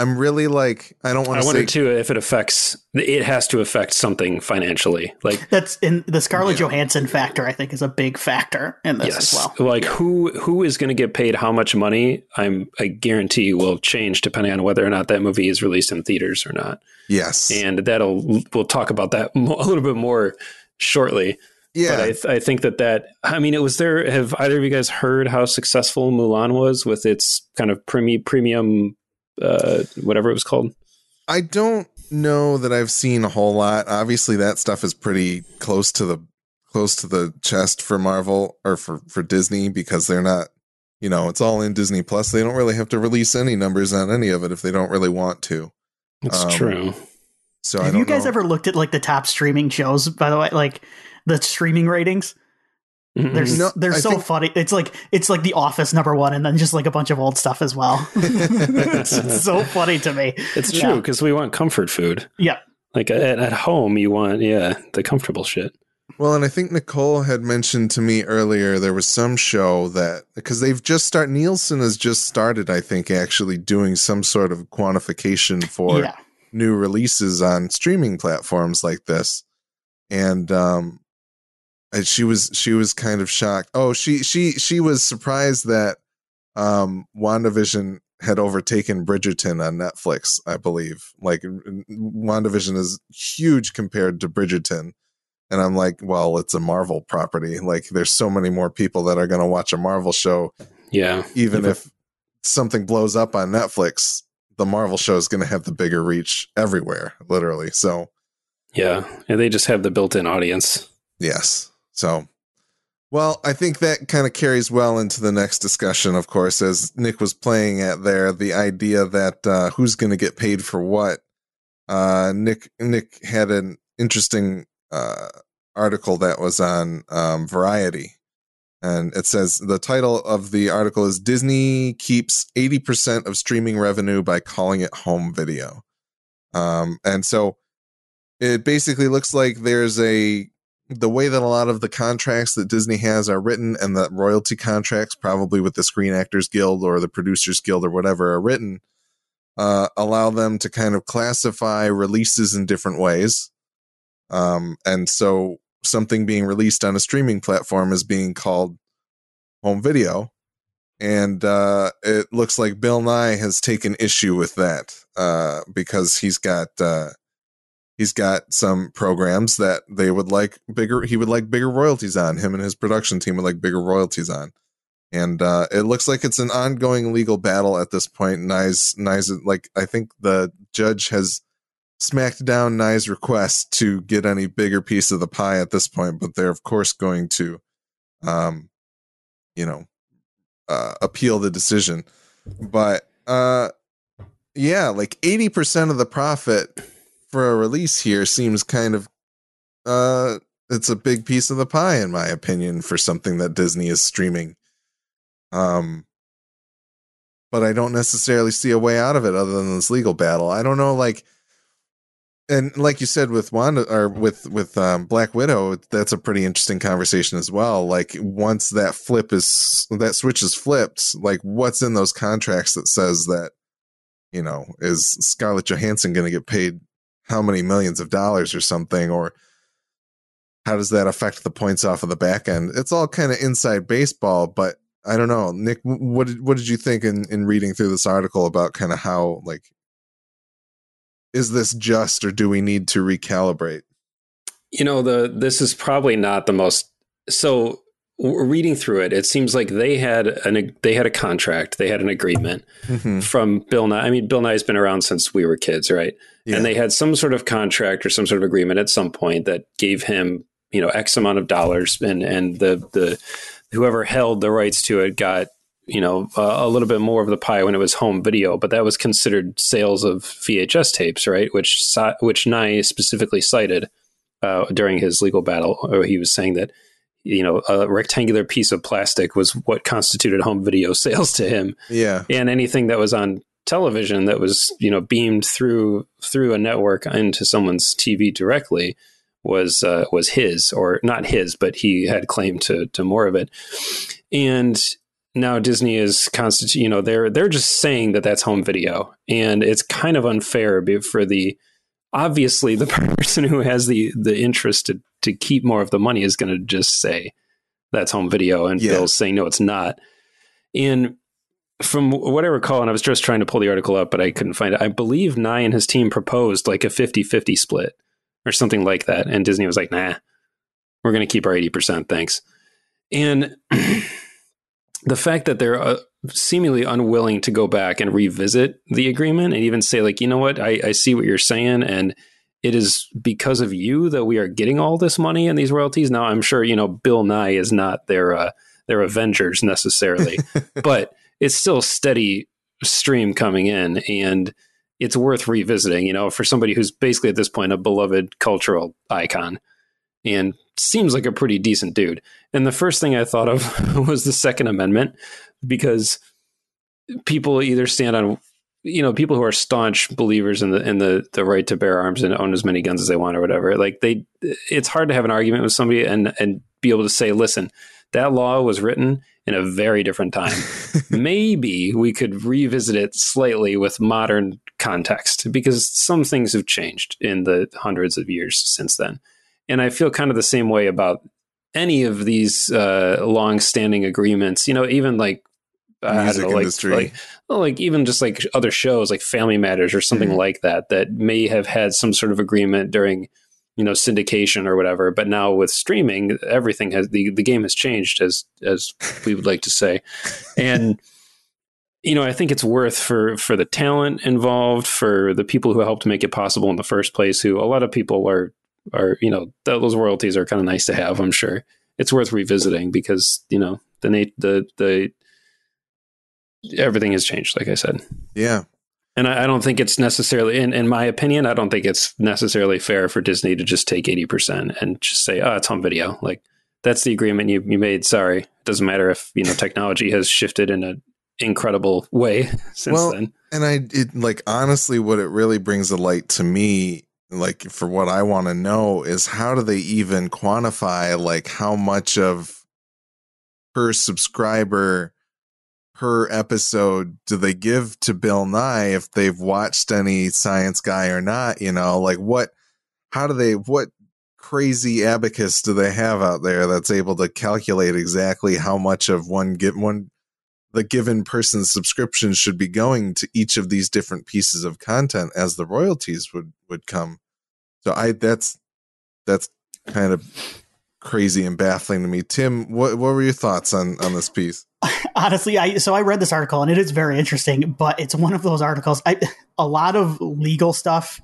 I'm really like I don't want to. I wonder say too if it affects. It has to affect something financially, like That's in the Scarlett Yeah. Johansson factor. I think is a big factor in this yes, as well. like who who is going to get paid how much money? I'm I guarantee will change depending on whether or not that movie is released in theaters or not. yes. and that'll we'll talk about that a little bit more shortly. yeah. But I, th- I think that that I mean, it was there. Have either of you guys heard how successful Mulan was with its kind of premi- premium, uh, whatever it was called? I don't know that I've seen a whole lot. Obviously, that stuff is pretty close to the close to the chest for Marvel or for for Disney because they're not, you know, it's all in Disney Plus. They don't really have to release any numbers on any of it if they don't really want to. It's Um, true. So I Have don't you guys know. ever looked at like the top streaming shows? By the way, like the streaming ratings, Mhm. they're No, they're I so think- funny. It's like it's like The Office number one, and then just like a bunch of old stuff as well. it's just so funny to me. it's true because we want comfort food. Yeah, Like at, at home, you want yeah the comfortable shit. Well, and I think Nicole had mentioned to me earlier there was some show that because they've just start Nielsen has just started, I think, actually doing some sort of quantification for yeah. new releases on streaming platforms like this and um and she was she was kind of shocked oh she she she was surprised that um wandavision had overtaken bridgerton on netflix i believe like wandavision is huge compared to bridgerton and i'm like well it's a marvel property like there's so many more people that are going to watch a marvel show Yeah, even Yeah. if something blows up on Netflix, the Marvel show is going to have the bigger reach everywhere, literally. So, yeah, and they just have the built-in audience. yes. So, well, I think that kind of carries well into the next discussion, of course, as Nick was playing at there, the idea that uh, who's going to get paid for what. Uh, Nick Nick had an interesting uh, article that was on um, Variety And it says the title of the article is Disney keeps 80% of streaming revenue by calling it home video. Um, and so it basically looks like there's a the way that a lot of the contracts that Disney has are written and the royalty contracts, probably with the Screen Actors Guild or the Producers Guild or whatever, are written, uh, allow them to kind of classify releases in different ways. Um, and so something being released on a streaming platform is being called home video. And uh, it looks like Bill Nye has taken issue with that uh, because he's got uh, he's got some programs that they would like bigger. He would like bigger royalties on. Him and his production team would like bigger royalties on. And uh, it looks like it's an ongoing legal battle at this point. Nye's, Nye's like I think the judge has smacked down Nye's request to get any bigger piece of the pie at this point, but they're of course going to, um, you know, uh, appeal the decision. But uh, yeah, like eighty percent of the profit for a release here seems kind of, uh, it's a big piece of the pie in my opinion for something that Disney is streaming. Um, but I don't necessarily see a way out of it other than this legal battle. I don't know, like, and like you said with Wanda or with with um, Black Widow, that's a pretty interesting conversation as well. Like, once that flip is that switch is flipped, like, what's in those contracts that says that, you know, is Scarlett Johansson going to get paid how many millions of dollars or something, or how does that affect the points off of the back end? It's all kind of inside baseball, but I don't know, Nick. What did what did you think in in reading through this article about kind of how like is this just or do we need to recalibrate? You know, the this is probably not the most so reading through it, it seems like they had an they had a contract, they had an agreement mm-hmm. from Bill Nye. I mean, Bill Nye's been around since we were kids, right? Yeah. And they had some sort of contract or some sort of agreement at some point that gave him, you know, X amount of dollars, and and the the whoever held the rights to it got you know uh, a little bit more of the pie when it was home video, but that was considered sales of VHS tapes, right? Which which Nye specifically cited uh, during his legal battle. He was saying that you know a rectangular piece of plastic was what constituted home video sales to him. Yeah, and anything that was on television that was you know beamed through through a network into someone's TV directly was uh, was his or not his, but he had claim to to more of it. And now Disney is constitute. You know, they're they're just saying that that's home video, and it's kind of unfair for the obviously the person who has the the interest to to keep more of the money is going to just say that's home video, and yeah. Bill's saying no, it's not. And from what I recall, and I was just trying to pull the article up, but I couldn't find it. I believe Nye and his team proposed like a 50 50 split or something like that. And Disney was like, nah, we're going to keep our 80%. Thanks. And the fact that they're uh, seemingly unwilling to go back and revisit the agreement and even say, like, you know what, I, I see what you're saying. And it is because of you that we are getting all this money and these royalties. Now, I'm sure, you know, Bill Nye is not their, uh, their Avengers necessarily, but it's still steady stream coming in. And, it's worth revisiting, you know, for somebody who's basically at this point a beloved cultural icon and seems like a pretty decent dude. And the first thing I thought of was the Second Amendment because people either stand on you know people who are staunch believers in the in the the right to bear arms and own as many guns as they want or whatever like they it's hard to have an argument with somebody and and be able to say listen that law was written in a very different time. Maybe we could revisit it slightly with modern context because some things have changed in the hundreds of years since then. And I feel kind of the same way about any of these uh, long-standing agreements. You know, even like I don't know, like, like, like even just like other shows like Family Matters or something mm-hmm. like that that may have had some sort of agreement during you know syndication or whatever but now with streaming everything has the, the game has changed as as we would like to say. And you know i think it's worth for for the talent involved for the people who helped make it possible in the first place who a lot of people are are you know those royalties are kind of nice to have i'm sure. It's worth revisiting because you know the the the everything has changed like i said yeah and I, I, don't think it's necessarily, in, in my opinion, I don't think it's necessarily fair for Disney to just take 80% and just say, oh, it's home video. Like, that's the agreement you, you made. Sorry. It doesn't matter if, you know, technology has shifted in an incredible way since well, then. And I, it, like, honestly, what it really brings to light to me, like, for what I want to know is how do they even quantify, like, how much of per subscriber per episode do they give to Bill Nye if they've watched any science guy or not? You know, like what, how do they, what crazy abacus do they have out there that's able to calculate exactly how much of one get one the given person's subscription should be going to each of these different pieces of content as the royalties would would come so i that's that's kind of crazy and baffling to me tim what what were your thoughts on on this piece honestly, I so I read this article and it is very interesting, but it's one of those articles. I a lot of legal stuff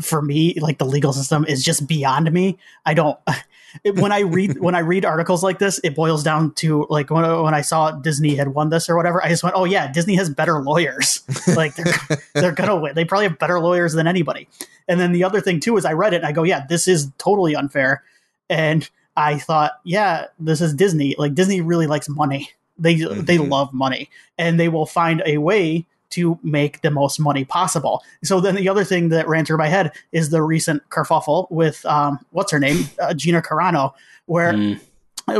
for me, like the legal system, is just beyond me. I don't. when I read when I read articles like this, it boils down to like when, when I saw Disney had won this or whatever. I just went, oh yeah, Disney has better lawyers. like they're they're gonna win. They probably have better lawyers than anybody. And then the other thing too is I read it and I go, yeah, this is totally unfair. And I thought, yeah, this is Disney. Like Disney really likes money They mm-hmm. they love money, and they will find a way to make the most money possible. So then the other thing that ran through my head is the recent kerfuffle with um, what's her name, uh, Gina Carano, where mm.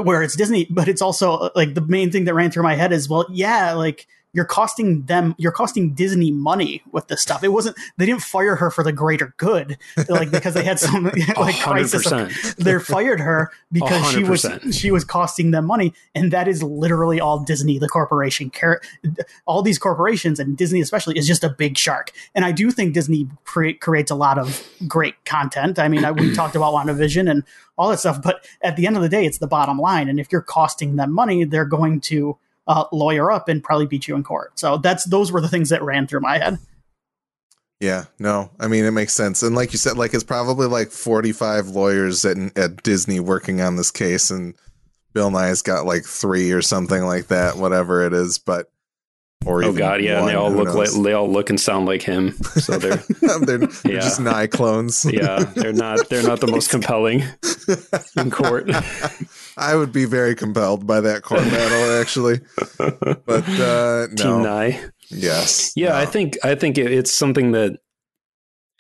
where it's Disney, but it's also like the main thing that ran through my head is well, yeah, like you're costing them you're costing disney money with this stuff. It wasn't they didn't fire her for the greater good like because they had some like crisis they fired her because 100%. she was she was costing them money and that is literally all disney the corporation all these corporations and disney especially is just a big shark. And i do think disney creates a lot of great content. I mean we talked about wandavision and all that stuff but at the end of the day it's the bottom line. And if you're costing them money they're going to uh, lawyer up and probably beat you in court. So that's those were the things that ran through my head. Yeah, no, I mean it makes sense, and like you said, like it's probably like forty-five lawyers at at Disney working on this case, and Bill Nye's got like three or something like that, whatever it is. But or oh god, yeah, one, and they all look knows? like they all look and sound like him. So they're they're, they're yeah. just Nye clones. yeah, they're not they're not the most compelling in court. I would be very compelled by that court battle, actually. But uh, no. Team Nye. Yes. Yeah, no. I think I think it's something that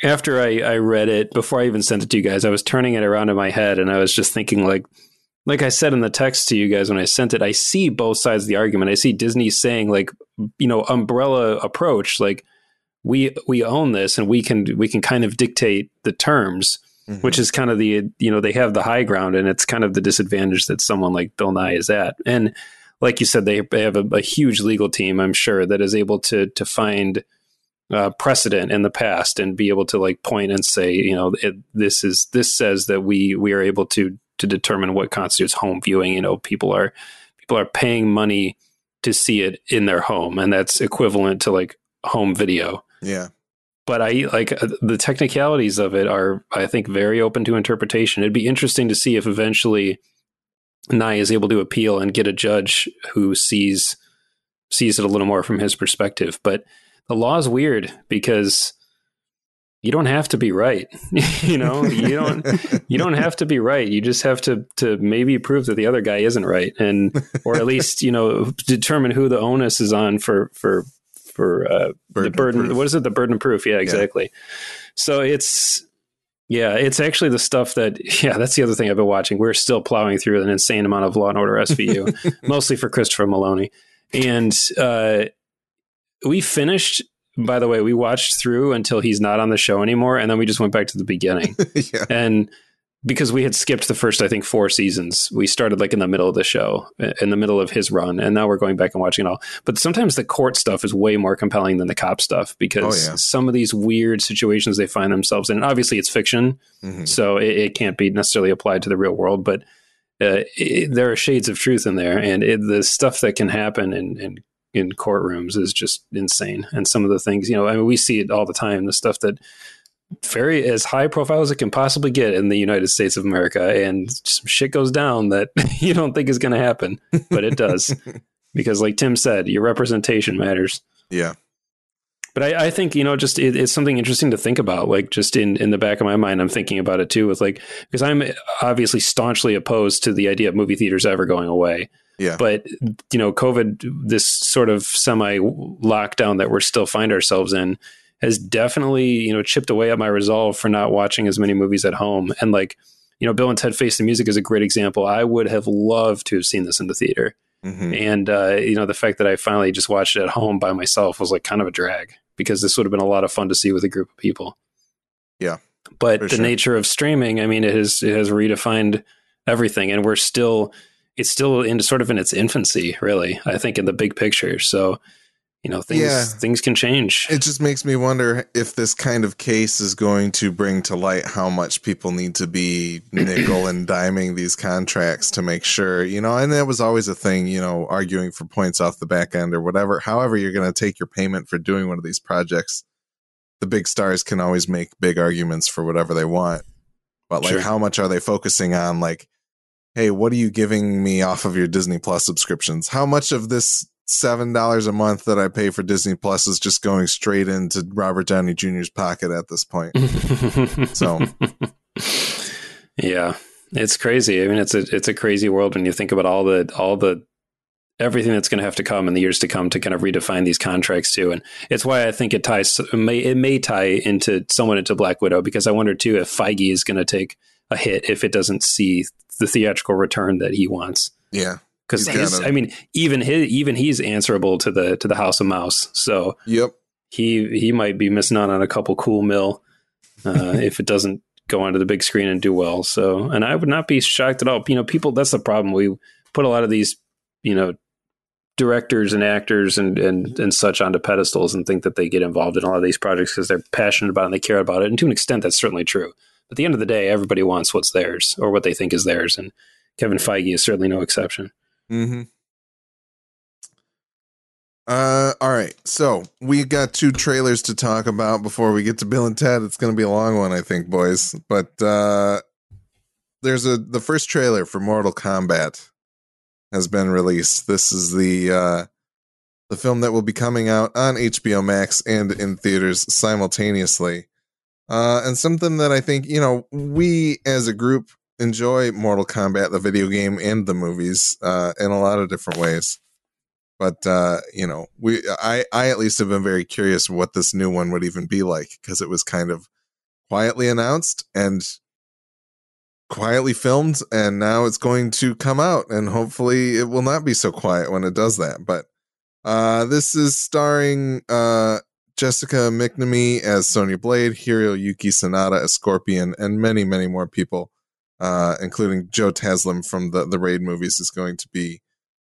after I, I read it before I even sent it to you guys, I was turning it around in my head and I was just thinking like like I said in the text to you guys when I sent it, I see both sides of the argument. I see Disney saying like, you know, umbrella approach, like we we own this and we can we can kind of dictate the terms mm-hmm. which is kind of the you know they have the high ground, and it's kind of the disadvantage that someone like Bill Nye is at. And like you said, they, they have a, a huge legal team, I'm sure, that is able to to find uh, precedent in the past and be able to like point and say, you know, it, this is this says that we we are able to to determine what constitutes home viewing. You know, people are people are paying money to see it in their home, and that's equivalent to like home video. Yeah but I like uh, the technicalities of it are, I think, very open to interpretation. It'd be interesting to see if eventually Nye is able to appeal and get a judge who sees sees it a little more from his perspective. But the law is weird because you don't have to be right. you know, you don't you don't have to be right. You just have to to maybe prove that the other guy isn't right, and or at least you know determine who the onus is on for for for uh, burden the burden. What is it? The burden of proof. Yeah, exactly. Yeah. So it's yeah, it's actually the stuff that yeah. That's the other thing I've been watching. We're still plowing through an insane amount of Law and Order SVU, mostly for Christopher Meloni, and uh, we finished by the way, we watched through until he's not on the show anymore, and then we just went back to the beginning. yeah. And because we had skipped the first, I think, four seasons. We started like in the middle of the show, in the middle of his run, and now we're going back and watching it all. But sometimes the court stuff is way more compelling than the cop stuff because oh, yeah. some of these weird situations they find themselves in. obviously, it's fiction, mm-hmm. so it, it, can't be necessarily applied to the real world, but uh, it, there are shades of truth in there, and it, the stuff that can happen in, in in courtrooms is just insane. And some of the things, you know, I mean, we see it all the time. The stuff that very as high profile as it can possibly get in the United States of America, and some shit goes down that you don't think is going to happen, but it does because, like Tim said, your representation matters. Yeah. But I, I think you know, just it, it's something interesting to think about. Like, just in in the back of my mind, I'm thinking about it too. With like, because I'm obviously staunchly opposed to the idea of movie theaters ever going away. Yeah. But you know, COVID, this sort of semi lockdown that we're still find ourselves in, has definitely you know chipped away at my resolve for not watching as many movies at home. And like you know, Bill and Ted Face the Music is a great example. I would have loved to have seen this in the theater. Mm-hmm. And uh, you know, the fact that I finally just watched it at home by myself was like kind of a drag because this would have been a lot of fun to see with a group of people. Yeah. But the sure. nature of streaming, I mean, it has it has redefined everything, and we're still it's still in sort of in its infancy, really. I think in the big picture. So you know things yeah. things can change it just makes me wonder if this kind of case is going to bring to light how much people need to be nickel and diming these contracts to make sure you know and that was always a thing you know arguing for points off the back end or whatever however you're going to take your payment for doing one of these projects the big stars can always make big arguments for whatever they want but like sure. how much are they focusing on like hey what are you giving me off of your disney plus subscriptions how much of this seven dollars a month that I pay for Disney Plus is just going straight into Robert Downey Jr.'s pocket at this point. so, yeah, it's crazy. I mean, it's a it's a crazy world when you think about all the all the everything that's going to have to come in the years to come to kind of redefine these contracts too. And it's why I think it ties it may, it may tie into someone into Black Widow because I wonder too if Feige is going to take a hit if it doesn't see the theatrical return that he wants. Yeah. Because I mean, even his, even he's answerable to the to the House of Mouse, so Yep. he he might be missing out on a couple cool mil uh, if it doesn't go onto the big screen and do well. So, and I would not be shocked at all. You know, people that's the problem. We put a lot of these, you know, directors and actors and and and such onto pedestals and think that they get involved in a lot of these projects because they're passionate about it and they care about it. And to an extent, that's certainly true. But at the end of the day, everybody wants what's theirs or what they think is theirs, and Kevin Feige is certainly no exception. Mm-hmm. Uh, all right. So we got two trailers to talk about before we get to Bill and Ted. It's going to be a long one, I think, boys. But uh, there's a the first trailer for Mortal Kombat has been released. This is the uh, the film that will be coming out on HBO Max and in theaters simultaneously. Uh, and something that I think you know we as a group enjoy Mortal Kombat, the video game and the movies, uh, in a lot of different ways. But uh, you know, we I I at least have been very curious what this new one would even be like because it was kind of quietly announced and quietly filmed, and now it's going to come out, and hopefully it will not be so quiet when it does that. But uh, this is starring uh, Jessica McNamee as Sonya Blade, Hiroyuki Sanada as Scorpion, and many many more people uh, including Joe Taslim from the, the Raid movies, is going to be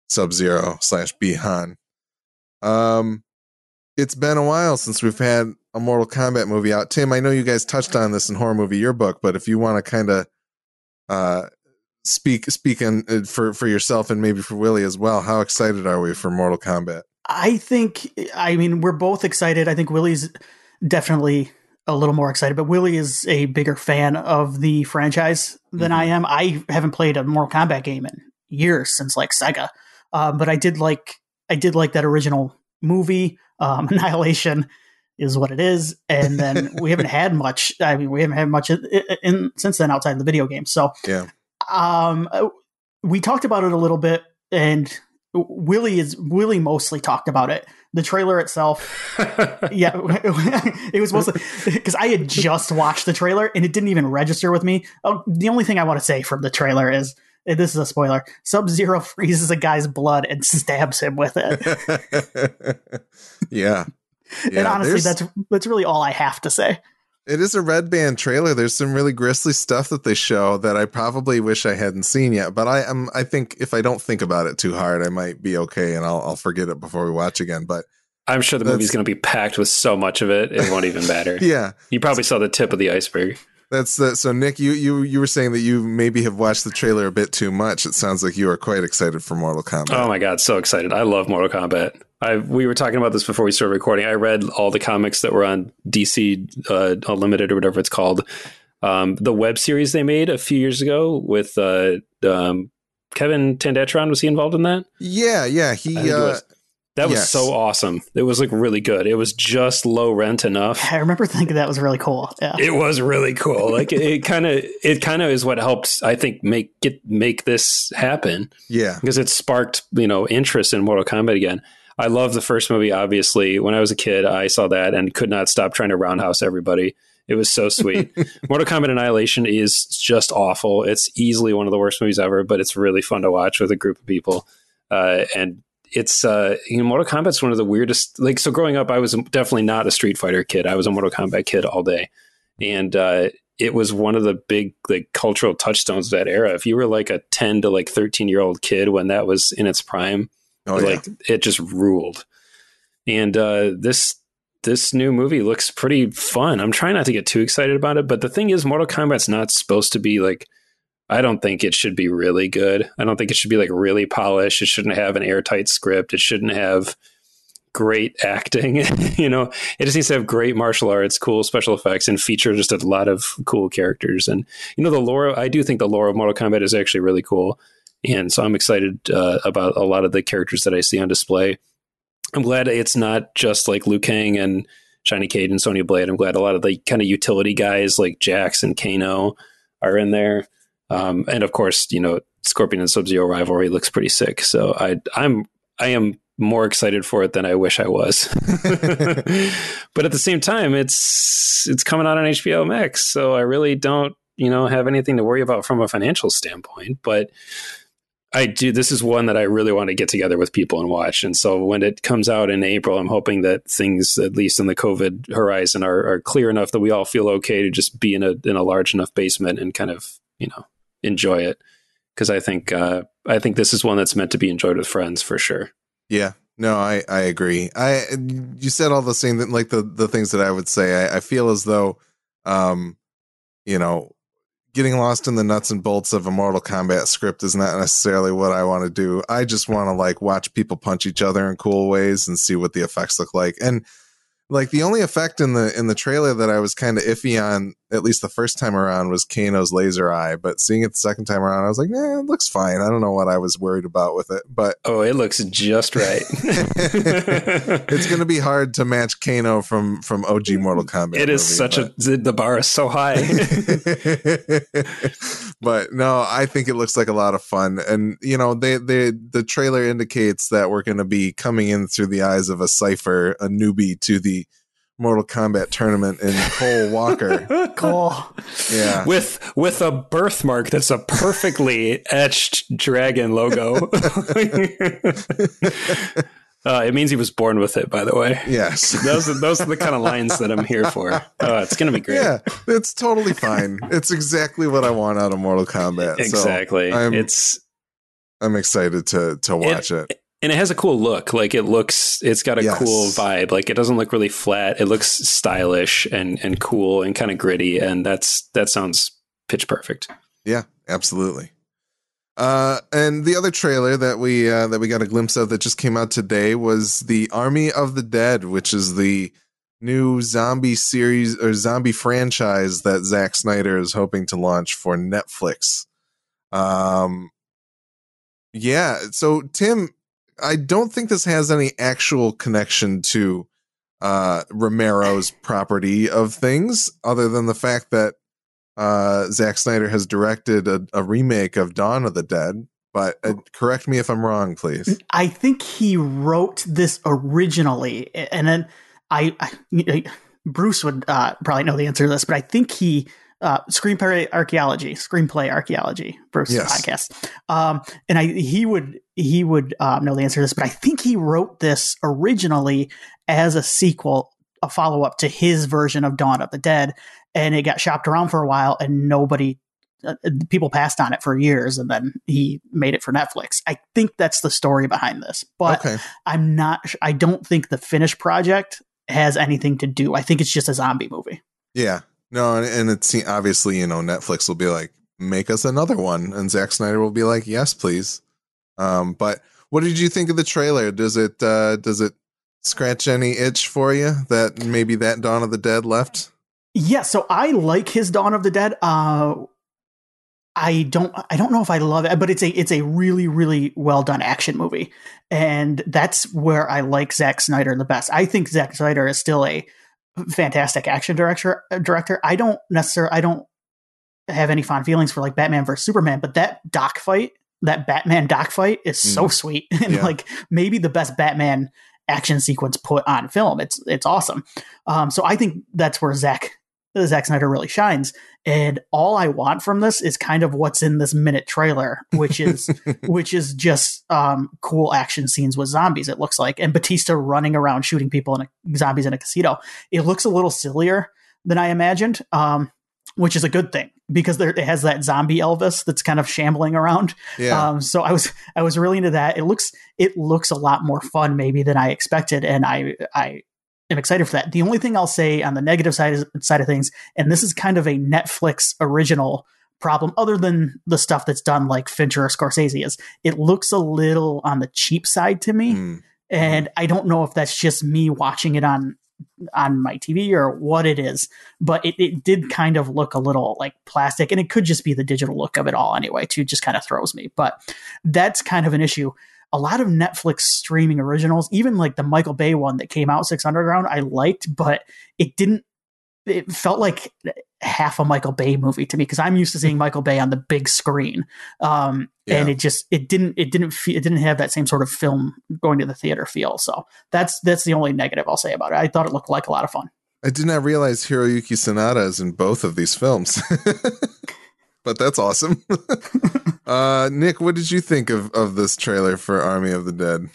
Sub Zero slash Bi-Han. Um, it's been a while since we've had a Mortal Kombat movie out. Tim, I know you guys touched on this in Horror Movie Yearbook, but if you want to kind of uh, speak speak in, uh, for for yourself and maybe for Willie as well, how excited are we for Mortal Kombat? I think, I mean, we're both excited. I think Willie's definitely a little more excited, but Willie is a bigger fan of the franchise than Mhm. I am. I haven't played a Mortal Kombat game in years since like Sega, um, but I did like I did like that original movie. Um, Annihilation is what it is, and then we haven't had much. I mean, we haven't had much in, in since then outside of the video game. So Yeah. um, we talked about it a little bit, and Willie is Willie mostly talked about it. The trailer itself, yeah, it was mostly because I had just watched the trailer and it didn't even register with me. Oh, the only thing I want to say from the trailer is and this is a spoiler: Sub Zero freezes a guy's blood and stabs him with it. yeah. and honestly, there's- that's that's really all I have to say. It is a red band trailer. There's some really grisly stuff that they show that I probably wish I hadn't seen yet. But I am I think if I don't think about it too hard, I might be okay and I'll I'll forget it before we watch again. But I'm sure the movie's going to be packed with so much of it, it won't even matter. yeah, You probably saw the tip of the iceberg. That's the so Nick, you you you were saying that you maybe have watched the trailer a bit too much. It sounds like you are quite excited for Mortal Kombat. Oh my god, so excited! I love Mortal Kombat. I we were talking about this before we started recording. I read all the comics that were on DC uh, Unlimited or whatever it's called. Um, the web series they made a few years ago with uh, um, Kevin Tancharoen was he involved in that? Yeah, yeah. He uh was. That was yes. so awesome. It was like really good. It was just low rent enough. I remember thinking that was really cool. Yeah. It was really cool. Like it kind of it kind of is what helped I think make get make this happen yeah. because it sparked you know interest in Mortal Kombat again. I love the first movie. Obviously, when I was a kid, I saw that and could not stop trying to roundhouse everybody. It was so sweet. Mortal Kombat Annihilation is just awful. It's easily one of the worst movies ever, but it's really fun to watch with a group of people. Uh, and it's uh, you know, Mortal Kombat's one of the weirdest. Like, so growing up, I was definitely not a Street Fighter kid. I was a Mortal Kombat kid all day, and uh, it was one of the big like cultural touchstones of that era. If you were like a ten to like thirteen year old kid when that was in its prime, Oh yeah. like it just ruled. And uh, this this new movie looks pretty fun. I'm trying not to get too excited about it, but the thing is, Mortal Kombat's not supposed to be like. I don't think it should be really good. I don't think it should be like really polished. It shouldn't have an airtight script. It shouldn't have great acting. you know, it just needs to have great martial arts, cool special effects, and feature just a lot of cool characters. And you know, the lore. I do think the lore of Mortal Kombat is actually really cool, and so I'm excited uh, about a lot of the characters that I see on display. I'm glad it's not just like Liu Kang and Johnny Cage and Sonya Blade. I'm glad a lot of the kind of utility guys like Jax and Kano are in there. Um, and of course, you know, Scorpion and Sub Zero rivalry looks pretty sick. So I, I'm I am more excited for it than I wish I was. but at the same time, it's it's coming out on HBO Max, so I really don't, you know, have anything to worry about from a financial standpoint. But I do. This is one that I really want to get together with people and watch. And so when it comes out in April, I'm hoping that things, at least in the COVID horizon, are, are clear enough that we all feel okay to just be in a in a large enough basement and kind of you know enjoy it. Because I think uh, I think this is one that's meant to be enjoyed with friends for sure. Yeah, no, I I agree. I you said all the same that like the the things that I would say. I, I feel as though, um, you know, getting lost in the nuts and bolts of a Mortal Kombat script is not necessarily what I want to do. I just want to like watch people punch each other in cool ways and see what the effects look like. And like the only effect in the in the trailer that I was kind of iffy on, at least the first time around, was Kano's laser eye. But seeing it the second time around, I was like, "Yeah, it looks fine." I don't know what I was worried about with it, but oh, it looks just right. it's going to be hard to match Kano from from OG Mortal Kombat. It is movie, such but. a the bar is so high. but no, I think it looks like a lot of fun, and you know, they they the trailer indicates that we're going to be coming in through the eyes of a cipher, a newbie to the Mortal Kombat tournament in Cole Walker. Cole. Yeah. With with a birthmark that's a perfectly etched dragon logo. Uh, it means he was born with it, by the way. Yes. those, are, those are the kind of lines that I'm here for. Oh, it's going to be great. Yeah, it's totally fine. it's exactly what I want out of Mortal Kombat. Exactly. So I'm, it's. I'm excited to to watch it, it and it has a cool look. Like it looks, it's got a yes. cool vibe. Like it doesn't look really flat. It looks stylish and and cool and kind of gritty. And that's that sounds pitch perfect. Yeah, absolutely. Uh, and the other trailer that we uh, that we got a glimpse of that just came out today was the Army of the Dead, which is the new zombie series or zombie franchise that Zack Snyder is hoping to launch for Netflix. Um, yeah. So Tim, I don't think this has any actual connection to uh, Romero's property of things, other than the fact that uh, Zack Snyder has directed a, a, remake of Dawn of the Dead. But uh, correct me if I'm wrong, please. I think he wrote this originally, and then I, I Bruce would uh, probably know the answer to this, but I think he uh, screenplay archaeology, screenplay archaeology, Bruce's yes. podcast. Um, and I he would he would um, know the answer to this, but I think he wrote this originally as a sequel, a follow up to his version of Dawn of the Dead, and it got shopped around for a while, and nobody. Uh, people passed on it for years and then he made it for Netflix. I think that's the story behind this, but okay. I'm not, I don't think the finished project has anything to do. I think it's just a zombie movie. Yeah. No, and, and it's obviously you know Netflix will be like, make us another one, and Zack Snyder will be like, yes, please. Um, but what did you think of the trailer? Does it uh, does it scratch any itch for you that maybe that Dawn of the Dead left? Yeah, so I like his Dawn of the Dead. Uh, I don't I don't know if I love it, but it's a it's a really really well done action movie, and that's where I like Zack Snyder the best. I think Zack Snyder is still a fantastic action director. Director, I don't necessarily, I don't have any fond feelings for like Batman versus Superman, but that doc fight, that Batman doc fight, is mm. so sweet and yeah. like maybe the best Batman action sequence put on film. It's it's awesome. Um, so I think that's where Zack Zack Snyder really shines. And all I want from this is kind of what's in this minute trailer, which is which is just um, cool action scenes with zombies. It looks like, and Batista running around shooting people in a, zombies in a casino. It looks a little sillier than I imagined, um, which is a good thing because there, it has that zombie Elvis that's kind of shambling around. Yeah. Um, so I was I was really into that. It looks it looks a lot more fun maybe than I expected, and I I am excited for that. The only thing I'll say on the negative side is, side of things, and this is kind of a Netflix original problem, other than the stuff that's done like Fincher or Scorsese, is it looks a little on the cheap side to me. Mm. And I don't know if that's just me watching it on on my TV or what it is, but it, it did kind of look a little like plastic, and it could just be the digital look of it all anyway, too, just kind of throws me. But that's kind of an issue a lot of Netflix streaming originals, even like the Michael Bay one that came out, Six Underground, I liked, but it didn't it felt like half a Michael Bay movie to me because I'm used to seeing Michael Bay on the big screen, um, Yeah. and it just it didn't it didn't fe- it didn't have that same sort of film going to the theater feel. So that's that's the only negative I'll say about it. I thought it looked like a lot of fun. I did not realize Hiroyuki Sanada is in both of these films. but that's awesome. uh, Nick, what did you think of, of this trailer for Army of the Dead?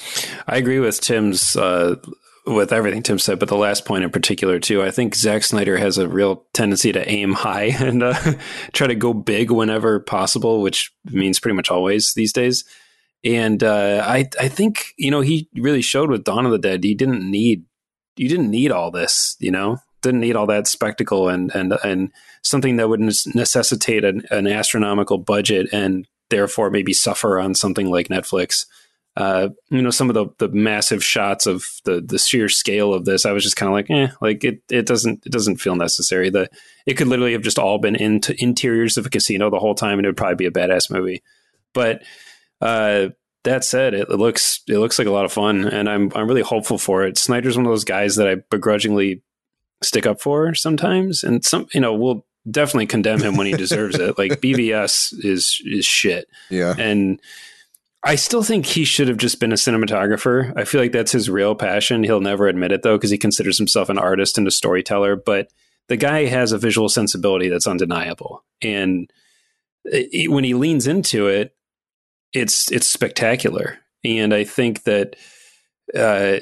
I agree with Tim's uh, with everything Tim said, but the last point in particular too. I think Zack Snyder has a real tendency to aim high and uh, try to go big whenever possible, which means pretty much always these days. And uh, I I think you know he really showed with Dawn of the Dead he didn't need you didn't need all this you know didn't need all that spectacle and and and something that would necessitate an, an astronomical budget and therefore maybe suffer on something like Netflix uh, you know, some of the, the massive shots of the the sheer scale of this, I was just kind of like, eh, like it it doesn't it doesn't feel necessary. The it could literally have just all been into interiors of a casino the whole time, and it would probably be a badass movie. But uh, that said, it, it looks it looks like a lot of fun, and I'm I'm really hopeful for it. Snyder's one of those guys that I begrudgingly stick up for sometimes, and some you know we'll definitely condemn him when he deserves it. Like BVS is is shit, Yeah. and I still think he should have just been a cinematographer. I feel like that's his real passion. He'll never admit it though, because he considers himself an artist and a storyteller. But the guy has a visual sensibility that's undeniable, and it, when he leans into it, it's it's spectacular. And I think that uh,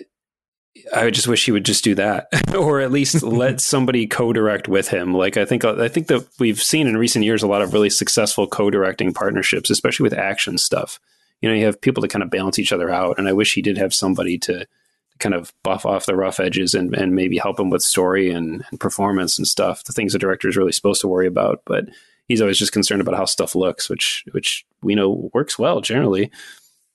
I just wish he would just do that, or at least let somebody co-direct with him. Like I think I think that we've seen in recent years a lot of really successful co-directing partnerships, especially with action stuff. You know, you have people to kind of balance each other out, and I wish he did have somebody to kind of buff off the rough edges and, and maybe help him with story and, and performance and stuff. The things a director is really supposed to worry about, but he's always just concerned about how stuff looks, which which we know works well generally.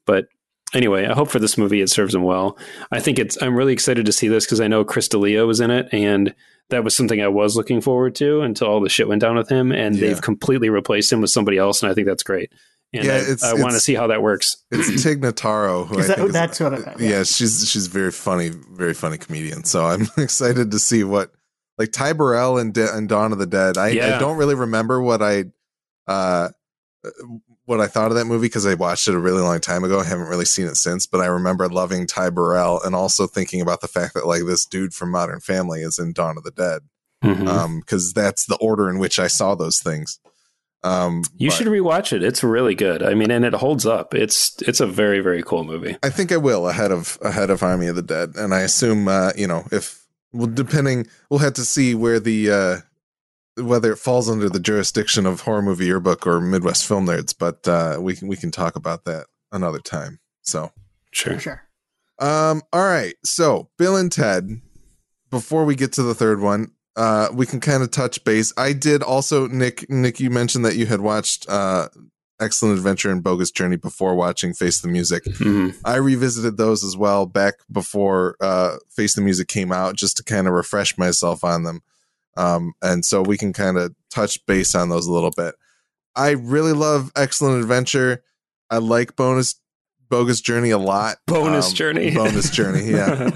But anyway, I hope for this movie it serves him well. I think it's. I'm really excited to see this because I know Chris D'Elia was in it, and that was something I was looking forward to until all the shit went down with him, and Yeah. they've completely replaced him with somebody else, and I think that's great. And Yeah, I, I want to see how that works. It's Tig Notaro, who Is I that- think is- that's what I- yeah. yeah. she's she's very funny, very funny comedian. So I'm excited to see what like Ty Burrell and De- and Dawn of the Dead. I, I don't really remember what I uh what I thought of that movie because I watched it a really long time ago. I haven't really seen it since, but I remember loving Ty Burrell and also thinking about the fact that like this dude from Modern Family is in Dawn of the Dead. Mhm. Um, because that's the order in which I saw those things. Um, you but- should rewatch it. It's really good. I mean, and it holds up. It's it's a very very cool movie. I think I will ahead of ahead of Army of the Dead, and I assume uh, you know if well, depending, we'll have to see where the uh, whether it falls under the jurisdiction of Horror Movie Yearbook or Midwest Film Nerds, but uh, we can we can talk about that another time. So, Sure. Sure. um, all right, so Bill and Ted. Before we get to the third one, uh, we can kind of touch base. I did also, Nick. Nick, you mentioned that you had watched uh, Excellent Adventure and Bogus Journey before watching Face the Music. hmm I revisited those as well back before uh, Face the Music came out, just to kind of refresh myself on them. Um, and so we can kind of touch base on those a little bit. I really love Excellent Adventure. I like Bonus Bogus Journey a lot. Bonus Um, Journey. Bonus Journey. Yeah,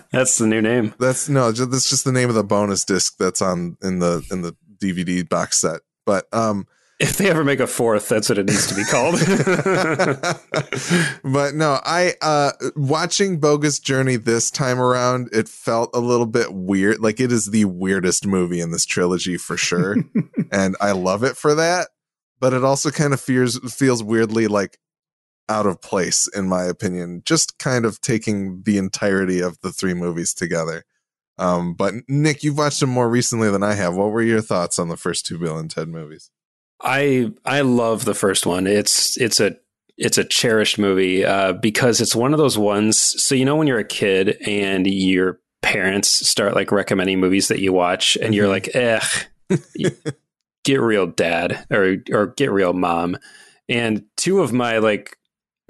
That's the new name. that's no, that's just the name of the bonus disc that's on in the in the DVD box set. But um, If they ever make a fourth, that's what it needs to be called. but no, I uh watching Bogus Journey this time around, it felt a little bit weird. Like it is the weirdest movie in this trilogy for sure. and I love it for that. But it also kind of feels feels weirdly like out of place, in my opinion. Just kind of taking the entirety of the three movies together. Um, but Nick, you've watched them more recently than I have. What were your thoughts on the first two Bill and Ted movies? I I love the first one. It's it's a it's a cherished movie uh, because it's one of those ones. So you know when you're a kid and your parents start like recommending movies that you watch, and you're like, "Eh, get real, dad," or or get real, mom. And two of my like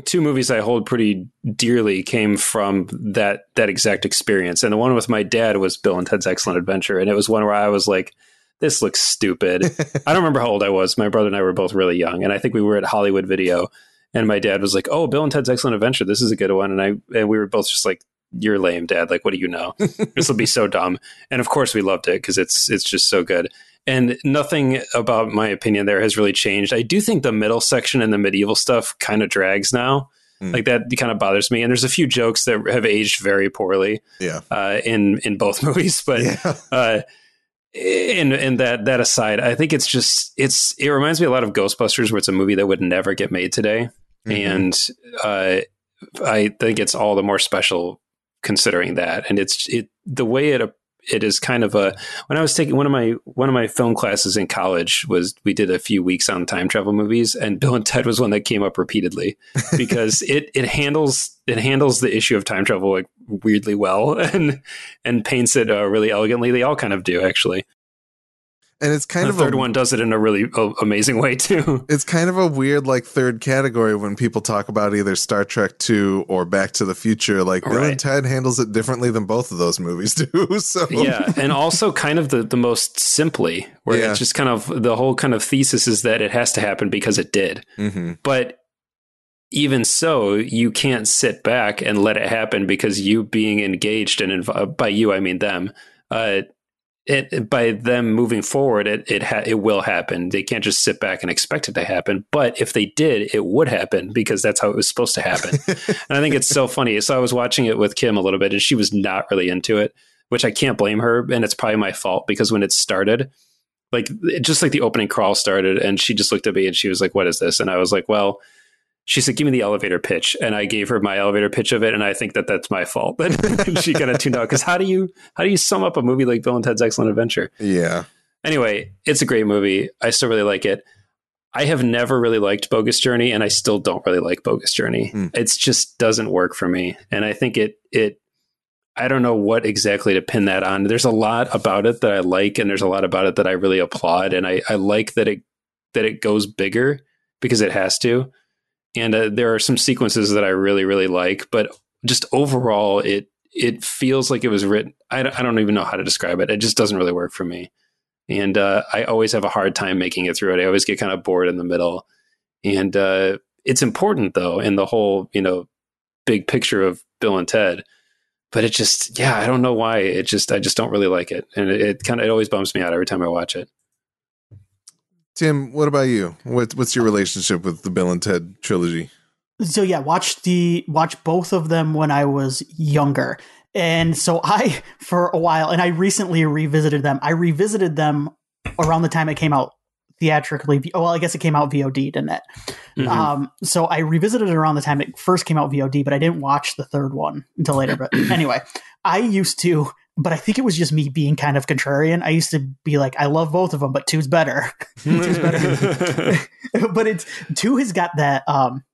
two movies I hold pretty dearly came from that that exact experience. And the one with my dad was Bill and Ted's Excellent Adventure, and it was one where I was like, "This looks stupid." I don't remember how old I was. My brother and I were both really young, and I think we were at Hollywood Video, and my dad was like, "Oh, Bill and Ted's Excellent Adventure. This is a good one." And I and we were both just like, you're lame, Dad. Like, what do you know? this will be so dumb. And of course, we loved it because it's it's just so good. And nothing about my opinion there has really changed. I do think the middle section and the medieval stuff kind of drags now. Mm. Like that kind of bothers me. And there's a few jokes that have aged very poorly. Yeah. Uh, in in both movies, but yeah. uh, and and that that aside, I think it's just it's it reminds me a lot of Ghostbusters, where it's a movie that would never get made today, mm-hmm. and uh, I think it's all the more special considering that, and it's it the way it it is kind of a when I was taking one of my one of my film classes in college was we did a few weeks on time travel movies and Bill and Ted was one that came up repeatedly because it it handles it handles the issue of time travel like weirdly well and and paints it uh, really elegantly. They all kind of do actually and it's kind the of third a, one does it in a really uh, amazing way too. It's kind of a weird like third category when people talk about either Star Trek Two or Back to the Future. Like Bill right. and Ted handles it differently than both of those movies do. so yeah, and also kind of the the most simply, where yeah. it's just kind of the whole kind of thesis is that it has to happen because it did, mm-hmm. but. Even so, you can't sit back and let it happen because you being engaged and inv- by you I mean them uh, it by them moving forward, it it ha- it will happen. They can't just sit back and expect it to happen. But if they did, it would happen because that's how it was supposed to happen. and I think it's so funny. So I was watching it with Kim a little bit, and she was not really into it, which I can't blame her, and it's probably my fault because when it started, like just like the opening crawl started, and she just looked at me and she was like, "What is this?" And I was like, "Well." She said, "Give me the elevator pitch," and I gave her my elevator pitch of it, and I think that that's my fault. She kind of tuned out because how do you how do you sum up a movie like Bill and Ted's Excellent Adventure? Yeah. Anyway, it's a great movie. I still really like it. I have never really liked Bogus Journey, and I still don't really like Bogus Journey. Mm. It just doesn't work for me, and I think it it. I don't know what exactly to pin that on. There's a lot about it that I like, and there's a lot about it that I really applaud, and I, I like that it that it goes bigger because it has to and uh, there are some sequences that I really really like, but just overall it it feels like it was written. I don't, I don't even know how to describe it. It just doesn't really work for me, and uh, I always have a hard time making it through it. I always get kind of bored in the middle, and uh, it's important though in the whole you know big picture of Bill and Ted. But it just, yeah, I don't know why. It just, I just don't really like it, and it, it kind of, it always bums me out every time I watch it. Tim, what about you? What, what's your relationship with the Bill and Ted trilogy? So yeah, watch the watch both of them when I was younger. And so I for a while and I recently revisited them. I revisited them around the time it came out theatrically. Well, I guess it came out VOD, didn't it? Mm-hmm. Um, so I revisited it around the time it first came out VOD, but I didn't watch the third one until later. But anyway, I used to but I think it was just me being kind of contrarian. I used to be like, I love both of them, but two's better. two's better. but it's two has got that. Um,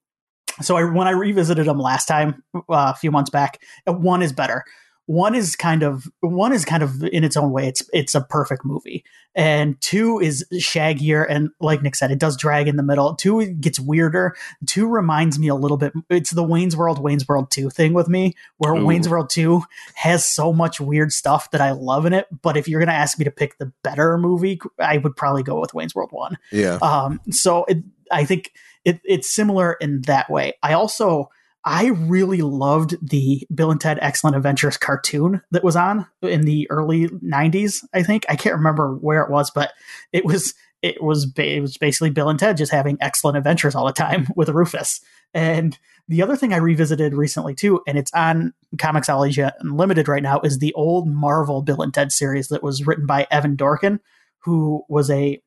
so I, when I revisited them last time, uh, a few months back, one is better one is kind of one is kind of in its own way it's it's a perfect movie. And two is shaggier and like nick said it does drag in the middle. Two gets weirder. Two reminds me a little bit it's the wayne's world wayne's world 2 thing with me where Ooh. wayne's world 2 has so much weird stuff that i love in it but if you're going to ask me to pick the better movie i would probably go with wayne's world 1 yeah. Um so it, i think it, it's similar in that way. I also I really loved the Bill and Ted Excellent Adventures cartoon that was on in the early 90s, I think. I can't remember where it was, but it was it was it was basically Bill and Ted just having excellent adventures all the time with Rufus. And the other thing I revisited recently too, and it's on Comixology Unlimited right now, is the old Marvel Bill and Ted series that was written by Evan Dorkin, who was a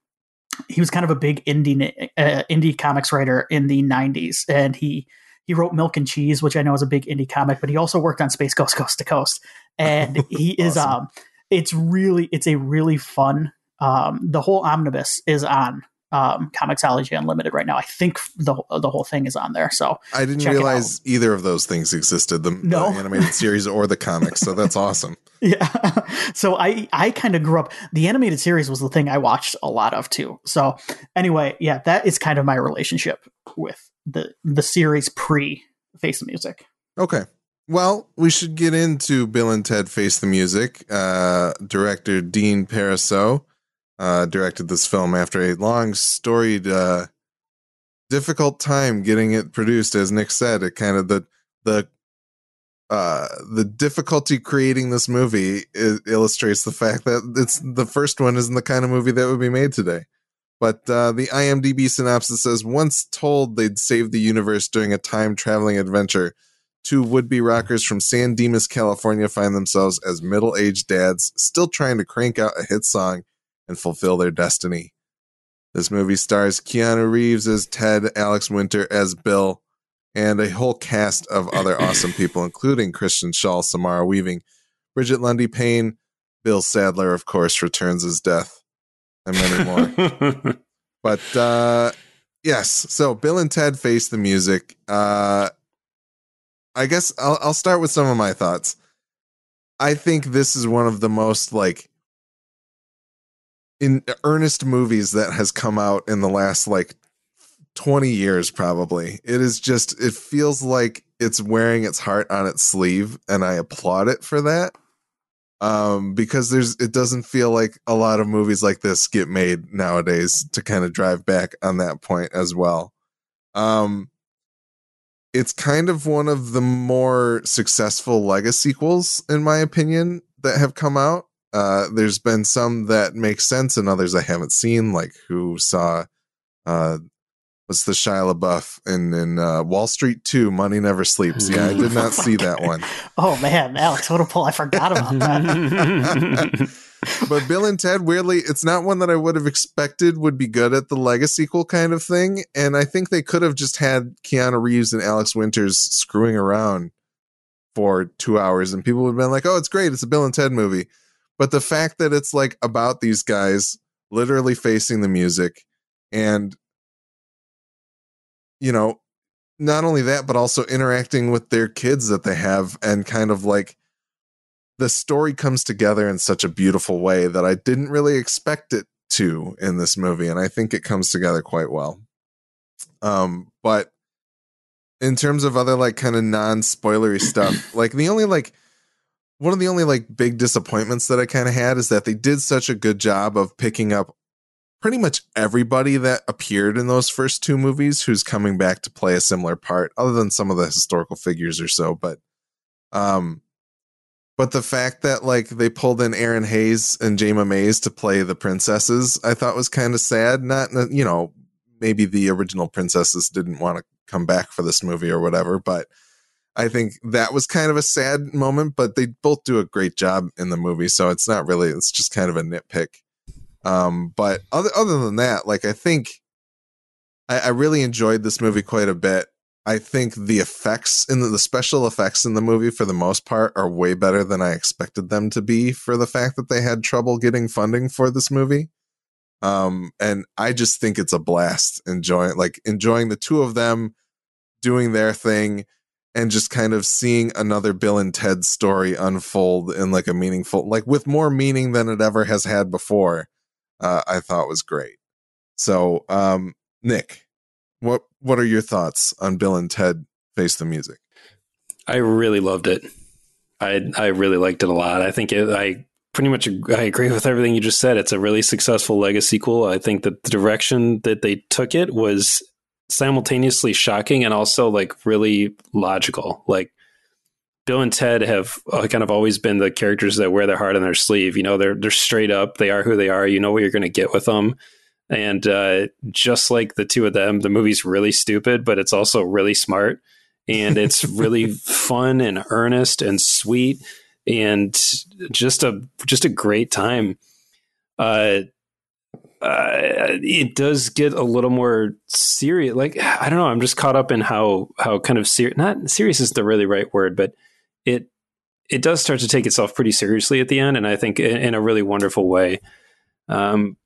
he was kind of a big indie uh, indie comics writer in the 90s and he he wrote Milk and Cheese, which I know is a big indie comic, but he also worked on Space Ghost Coast to Coast. And he is um it's really it's a really fun um the whole omnibus is on um Comixology Unlimited right now. I think the the whole thing is on there. So I didn't realize either of those things existed, the, no. the animated series or the comics. So that's awesome. Yeah. So I I kind of grew up the animated series was the thing I watched a lot of too. So anyway, yeah, that is kind of my relationship with the the series pre Face the Music. Okay. Well, we should get into Bill and Ted Face the Music. Uh, director Dean Parisot uh, directed this film after a long, storied, uh, difficult time getting it produced. As Nick said, it kind of the the uh, the difficulty creating this movie illustrates the fact that it's the first one isn't the kind of movie that would be made today. But uh, the IMDb synopsis says once told they'd save the universe during a time traveling adventure, two would be rockers from San Dimas, California find themselves as middle aged dads still trying to crank out a hit song and fulfill their destiny. This movie stars Keanu Reeves as Ted, Alex Winter as Bill, and a whole cast of other awesome people, including Kristen Schaal, Samara Weaving, Brigette Lundy-Paine, Bill Sadler, of course, returns as Death, and many more. but uh, yes, so Bill and Ted face the music. Uh, I guess I'll, I'll start with some of my thoughts. I think this is one of the most like in earnest movies that has come out in the last like 20 years probably. It is just it feels like it's wearing its heart on its sleeve and I applaud it for that. Um because there's it doesn't feel like a lot of movies like this get made nowadays to kind of drive back on that point as well. Um it's kind of one of the more successful legacy sequels in my opinion that have come out. Uh there's been some that make sense and others I haven't seen like who saw uh What's the Shia LaBeouf in in uh, Wall Street Two? Money Never Sleeps. Yeah, I did not see that one. oh man, Alex, what a pull! I forgot about that. but Bill and Ted, weirdly, it's not one that I would have expected would be good at the legacy sequel kind of thing. And I think they could have just had Keanu Reeves and Alex Winters screwing around for two hours, and people would have been like, "Oh, it's great! It's a Bill and Ted movie." But the fact that it's like about these guys literally facing the music and you know, not only that, but also interacting with their kids that they have and kind of like the story comes together in such a beautiful way that I didn't really expect it to in this movie. And I think it comes together quite well. Um, but in terms of other like kind of non spoilery stuff, like the only like one of the only like big disappointments that I kind of had is that they did such a good job of picking up pretty much everybody that appeared in those first two movies who's coming back to play a similar part, other than some of the historical figures or so. But, um, but the fact that like they pulled in Erinn Hayes and Jayma Mays to play the princesses, I thought was kind of sad. Not, you know, maybe the original princesses didn't want to come back for this movie or whatever, but I think that was kind of a sad moment. But they both do a great job in the movie, so it's not really. It's just kind of a nitpick. Um, but other other than that, like I think I, I really enjoyed this movie quite a bit. I think the effects in the, the, special effects in the movie, for the most part, are way better than I expected them to be. For the fact that they had trouble getting funding for this movie, um, and I just think it's a blast enjoying like enjoying the two of them doing their thing and just kind of seeing another Bill and Ted story unfold in like a meaningful, like with more meaning than it ever has had before uh, I thought was great. So, um, Nick, what what are your thoughts on Bill and Ted Face the Music? I really loved it. I I really liked it a lot. I think it, I pretty much I agree with everything you just said. It's a really successful legacy sequel. I think that the direction that they took it was simultaneously shocking and also like really logical. Like Bill and Ted have uh, kind of always been the characters that wear their heart on their sleeve. You know, they're they're straight up. They are who they are. You know what you're going to get with them. And uh, just like the two of them, the movie's really stupid, but it's also really smart, and it's really fun and earnest and sweet, and just a just a great time. Uh, uh, it does get a little more serious. Like I don't know, I'm just caught up in how how kind of serious. Not serious is the really right word, but it it does start to take itself pretty seriously at the end, and I think in, in a really wonderful way. Um,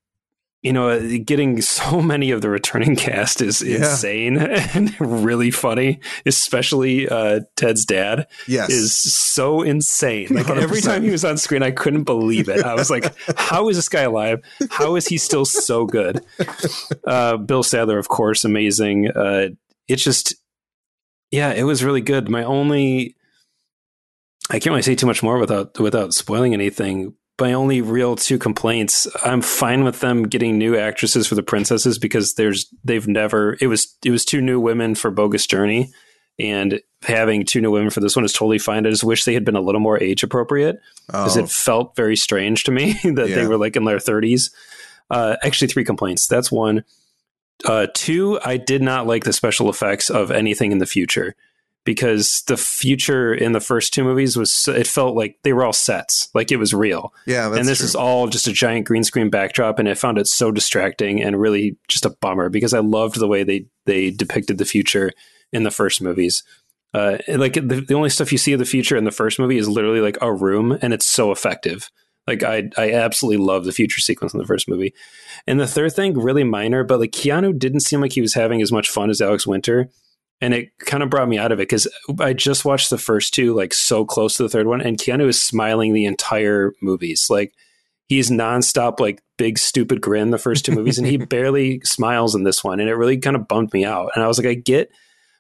you know, getting so many of the returning cast is yeah. insane and really funny. Especially uh, Ted's dad, yes, is so insane. Like 100%. every time he was on screen, I couldn't believe it. I was like, "How is this guy alive? How is he still so good?" Uh, Bill Sadler, of course, amazing. Uh, it's just, yeah, it was really good. My only I can't really say too much more without without spoiling anything. My only real two complaints, I'm fine with them getting new actresses for the princesses because there's they've never it was it was two new women for Bogus Journey, And having two new women for this one is totally fine. I just wish they had been a little more age appropriate because Oh, it felt very strange to me that Yeah. they were like in their 30s. Uh, actually, three complaints. That's one. Uh, two, I did not like the special effects of anything in the future because the future in the first two movies was it felt like they were all sets, like it was real. Yeah, that's and this true. is all just a giant green screen backdrop and i found it so distracting and really just a bummer because i loved the way they they depicted the future in the first movies. Uh, like the, the only stuff you see of the future in the first movie is literally like a room and it's so effective. Like i i absolutely love the future sequence in the first movie. And the third thing really minor but like keanu didn't seem like he was having as much fun as alex winter and it kind of brought me out of it because I just watched the first two like so close to the third one, and Keanu is smiling the entire movies. Like he's nonstop, like big stupid grin the first two movies, and he barely smiles in this one, and it really kind of bumped me out. And I was like, I get,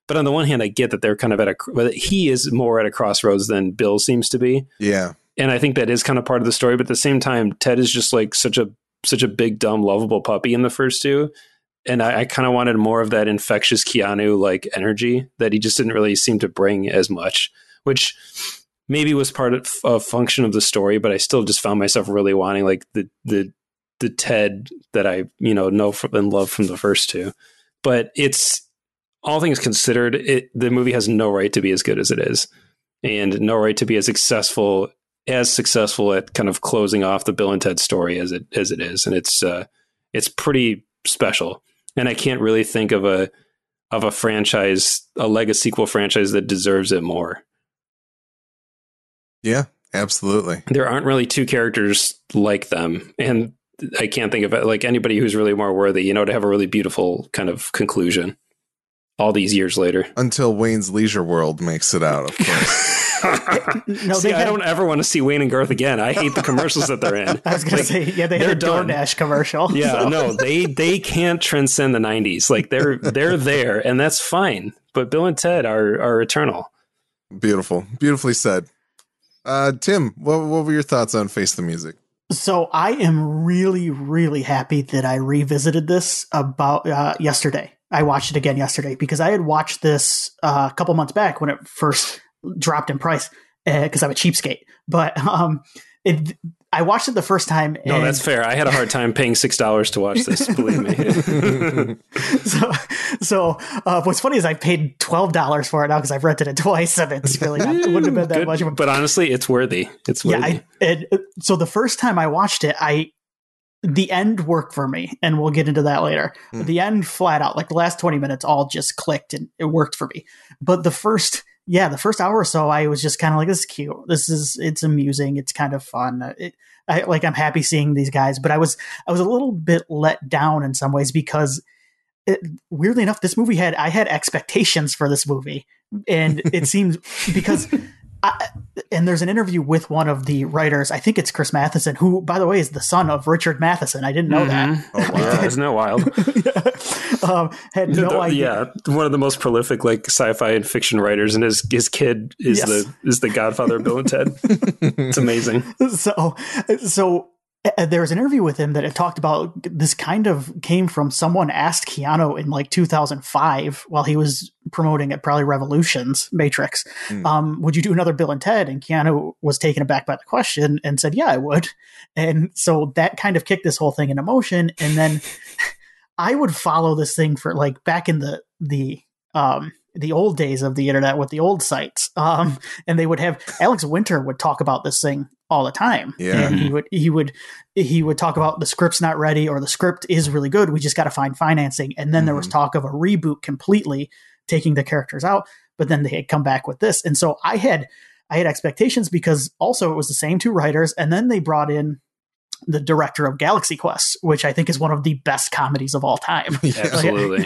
but on the one hand, I get that they're kind of at a, but he is more at a crossroads than Bill seems to be, yeah, and I think that is kind of part of the story. But at the same time, Ted is just like such a such a big, dumb, lovable puppy in the first two. And I, I kind of wanted more of that infectious Keanu like energy that he just didn't really seem to bring as much, which maybe was part of a function of the story, but I still just found myself really wanting like the the the Ted that I you know know from, and love from the first two. But it's all things considered, it the movie has no right to be as good as it is, and no right to be as successful as successful at kind of closing off the Bill and Ted story as it as it is, and it's uh, it's pretty special. And I can't really think of a of a franchise, a legacy sequel franchise that deserves it more. yeah, absolutely. There aren't really two characters like them, and I can't think of it like anybody who's really more worthy, you know, to have a really beautiful kind of conclusion. All these years later, Until Wayne's Leisure World makes it out, of course. No, see, they I don't ever want to see Wayne and Garth again. I hate the commercials that they're in. I was going Like, to say, yeah, they had a they're done. DoorDash commercial. Yeah, so- no, they they can't transcend the '90s. Like they're they're there, and that's fine. But Bill and Ted are are eternal. Beautiful, beautifully said. Uh, Tim, what, what were your thoughts on Face the Music? So I am really, really happy that I revisited this about uh, yesterday. I watched it again yesterday because I had watched this uh, a couple months back when it first dropped in price because I'm a cheapskate. But um, it, I watched it the first time. No, that's fair. I had a hard time paying six dollars to watch this. Believe me. so, so uh, what's funny is I paid twelve dollars for it now because I've rented it twice, and it's really not, it wouldn't have been that Good, much. of a but honestly, it's worthy. It's worthy. yeah I, uh, so the first time i watched it i the end worked for me and we'll get into that later. Hmm. the end flat out like the last 20 minutes all just clicked and it worked for me. But the first yeah the first hour or so i was just kind of like this is cute. This is it's amusing. It's kind of fun. It, I, like i'm happy seeing these guys but i was i was a little bit let down in some ways because it, weirdly enough this movie had i had expectations for this movie and it seems because I, and there's an interview with one of the writers. I think it's Chris Matheson, who, by the way, is the son of Richard Matheson. I didn't know Mhm. Oh, wow. Yeah, isn't that wild? that. um, had no The- idea. Yeah, one of the most prolific like sci-fi and fiction writers, and his his kid is Yes. the is the Godfather of Bill and Ted. It's amazing. So, so there was an interview with him that it talked about this kind of came from someone asked Keanu in like 2005 while he was promoting it, probably Revolutions Matrix. Hmm. Um, would you do another Bill and Ted? And Keanu was taken aback by the question and said, "Yeah, I would." And so that kind of kicked this whole thing into motion. And then I would follow this thing for like back in the the um the old days of the internet with the old sites. Um, and they would have Alex Winter would talk about this thing all the time. Yeah. And he would he would he would talk about the script's not ready or the script is really good. We just got to find financing. And then there was Mhm. talk of a reboot completely taking the characters out, but then they had come back with this. And so I had I had expectations because also it was the same two writers, and then they brought in the director of Galaxy Quest, which I think is one of the best comedies of all time. Absolutely.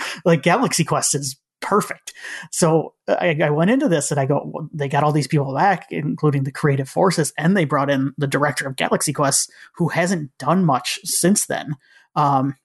like Galaxy Quest is perfect. So I, I went into this and I go, well, they got all these people back, including the creative forces, and they brought in the director of Galaxy Quest, who hasn't done much since then. Um,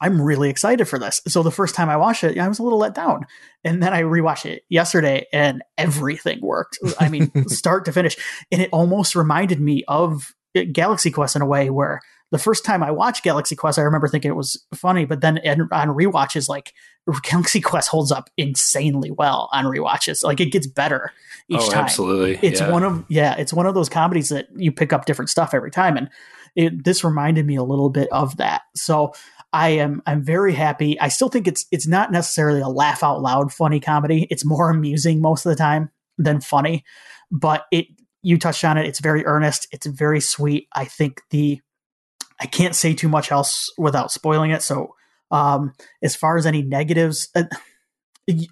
I'm really excited for this. So the first time I watched it, I was a little let down, and then I rewatched it yesterday, and everything worked. I mean, start to finish, and it almost reminded me of Galaxy Quest in a way where the first time I watched Galaxy Quest, I remember thinking it was funny, but then on rewatches, like Galaxy Quest holds up insanely well on rewatches. Like it gets better each oh, time. Absolutely, it's yeah. one of yeah, it's one of those comedies that you pick up different stuff every time, and it, this reminded me a little bit of that. So I am I'm very happy. I still think it's it's not necessarily a laugh out loud funny comedy. It's more amusing most of the time than funny, but it you touched on it. It's very earnest. It's very sweet. I think the I can't say too much else without spoiling it. So, um, as far as any negatives, uh,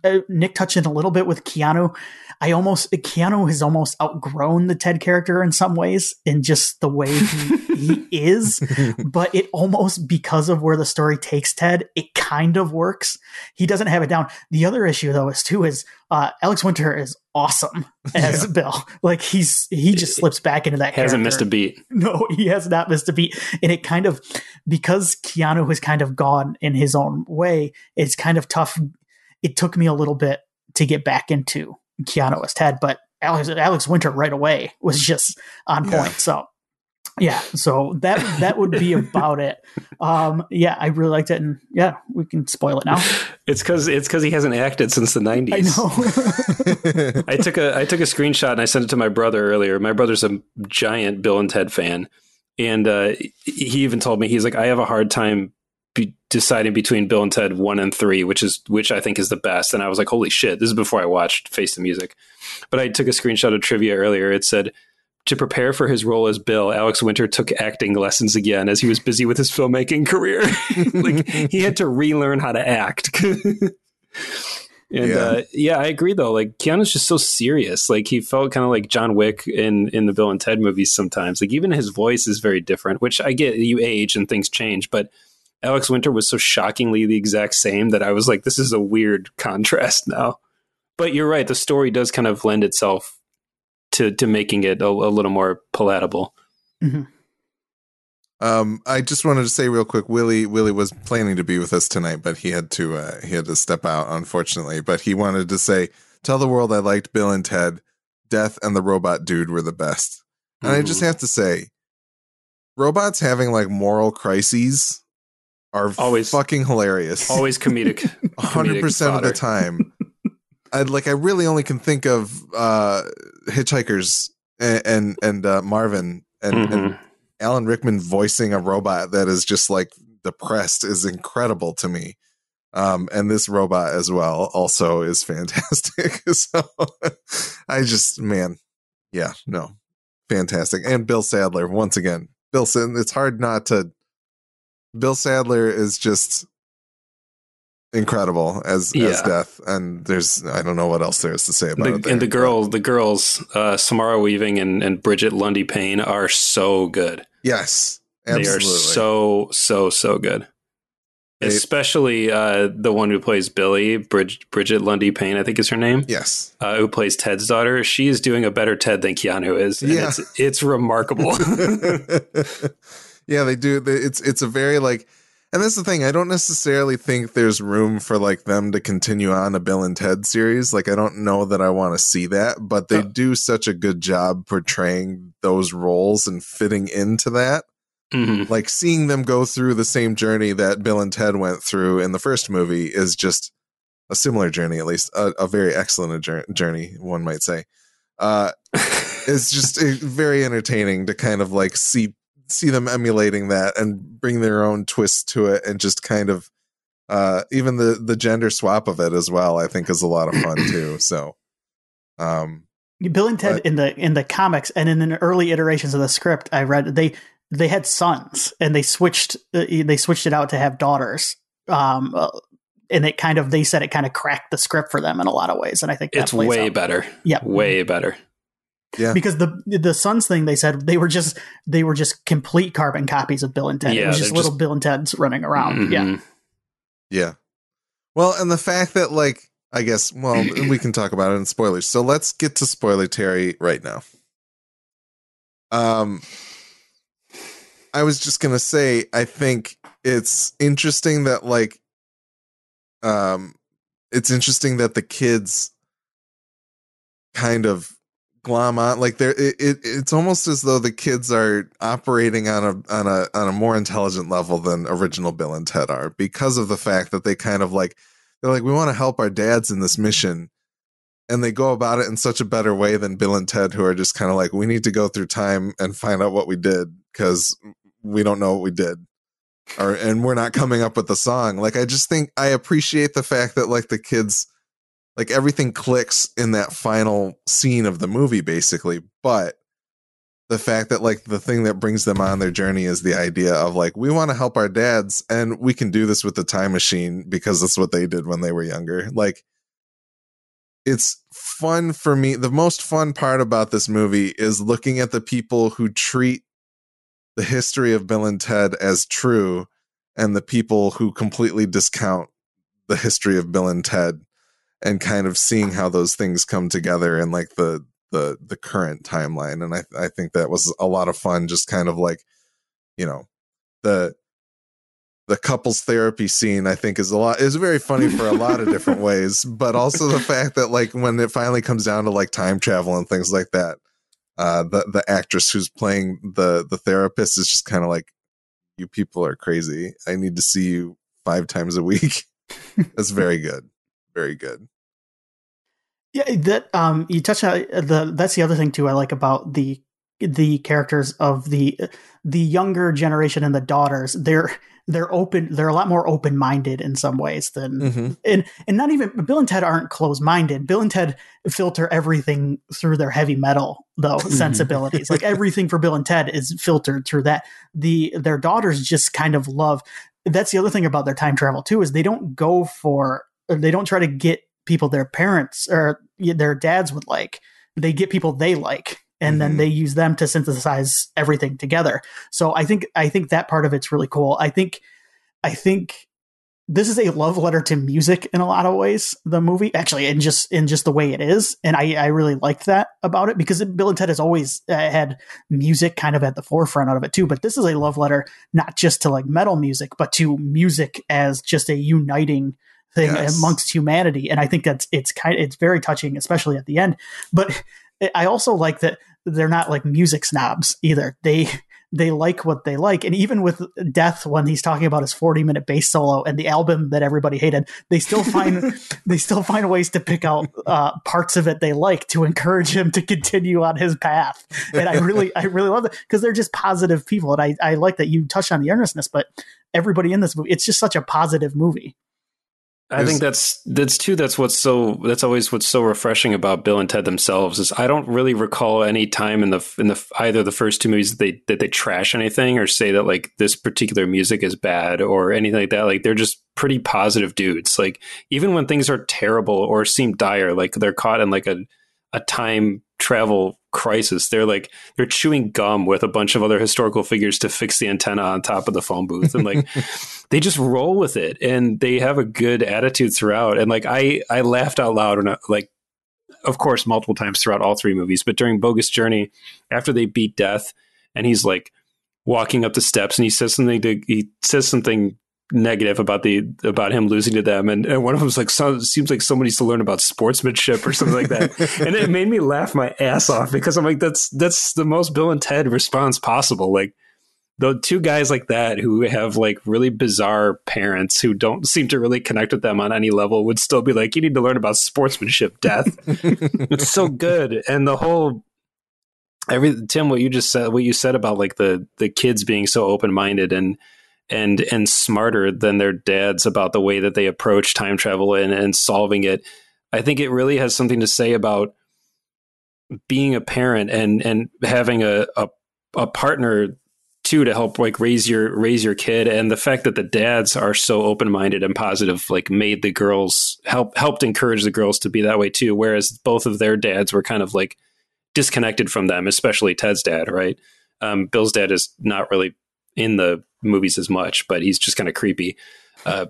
uh, Nick touched in a little bit with Keanu. I almost Keanu has almost outgrown the Ted character in some ways in just the way he, he is, but it almost because of where the story takes Ted, it kind of works. He doesn't have it down. The other issue though is too is uh, Alex Winter is awesome as yeah. Bill. Like he's he just slips back into that. He hasn't character. missed a beat. No, he has not missed a beat, and it kind of because Keanu has kind of gone in his own way. It's kind of tough. It took me a little bit to get back into Keanu as Ted, but Alex Alex Winter right away was just on point. Yeah. So yeah, so that that would be about it. Um, yeah, I really liked it, and yeah, we can spoil it now. It's because it's because he hasn't acted since the nineties. I know. I took a I took a screenshot and I sent it to my brother earlier. My brother's a giant Bill and Ted fan, and uh, he even told me he's like, I have a hard time be deciding between Bill and Ted one and three, which is which I think is the best. And I was like, holy shit! This is before I watched Face the Music, but I took a screenshot of trivia earlier. It said to prepare for his role as Bill, Alex Winter took acting lessons again as he was busy with his filmmaking career. like he had to relearn how to act. and yeah. Uh, yeah, I agree though. Like Keanu's just so serious. Like he felt kind of like John Wick in in the Bill and Ted movies sometimes. Like even his voice is very different, which I get you age and things change, but Alex Winter was so shockingly the exact same that I was like, this is a weird contrast now. But you're right, the story does kind of lend itself to to making it a, a little more palatable. Mm-hmm. Um, I just wanted to say real quick, Willie Willie was planning to be with us tonight, but he had to uh, he had to step out, unfortunately. But he wanted to say, "Tell the world I liked Bill and Ted. Death and the Robot Dude were the best." And mm-hmm. I just have to say, robots having like moral crises are always fucking hilarious. Always comedic. hundred percent of the time. I like I really only can think of uh Hitchhikers and and, and uh, Marvin and, mm-hmm. and Alan Rickman voicing a robot that is just like depressed is incredible to me. Um, and this robot as well also is fantastic. so I just man, yeah, no, fantastic. And Bill Sadler once again. Bill, it's hard not to. Bill Sadler is just incredible as yeah. as death and there's i don't know what else there is to say about the, it and the girls the girls uh samara weaving and, and brigette lundy-paine are so good. Yes absolutely. they are so so so good. They, especially uh the one who plays billy Brid- brigette lundy-paine i think is her name. Yes. Uh, who plays ted's daughter. She is doing a better ted than keanu is and yeah. it's it's remarkable yeah they do it's it's a very like and that's the thing. I don't necessarily think there's room for like them to continue on a Bill and Ted series. Like I don't know that I want to see that, but they do such a good job portraying those roles and fitting into that. Mm-hmm. Like seeing them go through the same journey that Bill and Ted went through in the first movie is just a similar journey, at least a, a very excellent journey, one might say. Uh, it's just very entertaining to kind of like see see them emulating that and bring their own twist to it and just kind of uh even the the gender swap of it as well i think is a lot of fun too so um bill and ted but, in the in the comics and in the early iterations of the script i read they they had sons and they switched uh, they switched it out to have daughters um uh, and it kind of they said it kind of cracked the script for them in a lot of ways and i think it's way out. better. Yeah. Way better yeah. Because the the Sons thing they said they were just they were just complete carbon copies of Bill and Ted. Yeah, it was just little just, Bill and Ted's running around. Mm-hmm. Yeah. Yeah. Well, and the fact that like I guess well we can talk about it in spoilers. So let's get to spoiler Terry right now. Um I was just going to say I think it's interesting that like um it's interesting that the kids kind of glom on like there it, it, it's almost as though the kids are operating on a on a on a more intelligent level than original bill and ted are because of the fact that they kind of like they're like we want to help our dads in this mission and they go about it in such a better way than bill and ted who are just kind of like we need to go through time and find out what we did because we don't know what we did or and we're not coming up with the song like i just think i appreciate the fact that like the kids like everything clicks in that final scene of the movie basically but the fact that like the thing that brings them on their journey is the idea of like we want to help our dads and we can do this with the time machine because that's what they did when they were younger. Like it's fun for me. The most fun part about this movie is looking at the people who treat the history of bill and ted as true and the people who completely discount the history of bill and ted and kind of seeing how those things come together in like the the the current timeline and i i think that was a lot of fun just kind of like you know the the couples therapy scene i think is a lot is very funny for a lot of different ways but also the fact that like when it finally comes down to like time travel and things like that uh the the actress who's playing the the therapist is just kind of like you people are crazy. I need to see you five times a week. That's very good very good. Yeah, that um, you touch on the. That's the other thing too. I like about the the characters of the the younger generation and the daughters. They're they're open. They're a lot more open minded in some ways than mm-hmm. and and not even Bill and Ted aren't closed minded. Bill and Ted filter everything through their heavy metal though mm-hmm. sensibilities. like everything for Bill and Ted is filtered through that. The their daughters just kind of love. That's the other thing about their time travel too is they don't go for they don't try to get people their parents or their dads would like. They get people they like and mm-hmm. then they use them to synthesize everything together. So I think I think that part of it's really cool. I think I think this is a love letter to music in a lot of ways. The movie, actually, in just in just the way it is, and I, I really liked that about it because Bill and Ted has always uh, had music kind of at the forefront of it too. But this is a love letter not just to like metal music, but to music as just a uniting thing yes. amongst humanity. And I think that's it's kind it's very touching, especially at the end. But I also like that they're not like music snobs either. They they like what they like. And even with Death, when he's talking about his 40 minute bass solo and the album that everybody hated, they still find they still find ways to pick out uh, parts of it they like to encourage him to continue on his path. And I really I really love it because they're just positive people. And I, I like that you touched on the earnestness, but everybody in this movie, it's just such a positive movie. I think that's that's too. That's what's so. That's always what's so refreshing about Bill and Ted themselves is I don't really recall any time in the in the either the first two movies that they that they trash anything or say that like this particular music is bad or anything like that. Like they're just pretty positive dudes. Like even when things are terrible or seem dire, like they're caught in like a a time travel crisis. They're like they're chewing gum with a bunch of other historical figures to fix the antenna on top of the phone booth, and like they just roll with it, and they have a good attitude throughout. And like I I laughed out loud and like of course multiple times throughout all three movies, but during Bogus Journey, after they beat Death, and he's like walking up the steps and he says something to he says something negative about the about him losing to them, and, and one of them was like, so, "Seems like someone needs to learn about sportsmanship or something like that," and it made me laugh my ass off because I'm like, "That's that's the most Bill and Ted response possible." Like the two guys like that who have like really bizarre parents who don't seem to really connect with them on any level would still be like, "You need to learn about sportsmanship, death." it's so good, and the whole every Tim, what you just said, what you said about like the the kids being so open minded and and and smarter than their dads about the way that they approach time travel and, and solving it. I think it really has something to say about being a parent and and having a, a, a partner too to help like raise your raise your kid and the fact that the dads are so open-minded and positive like made the girls help helped encourage the girls to be that way too whereas both of their dads were kind of like disconnected from them especially Ted's dad right um, Bill's dad is not really in the movies as much, but he's just kind of creepy. Uh,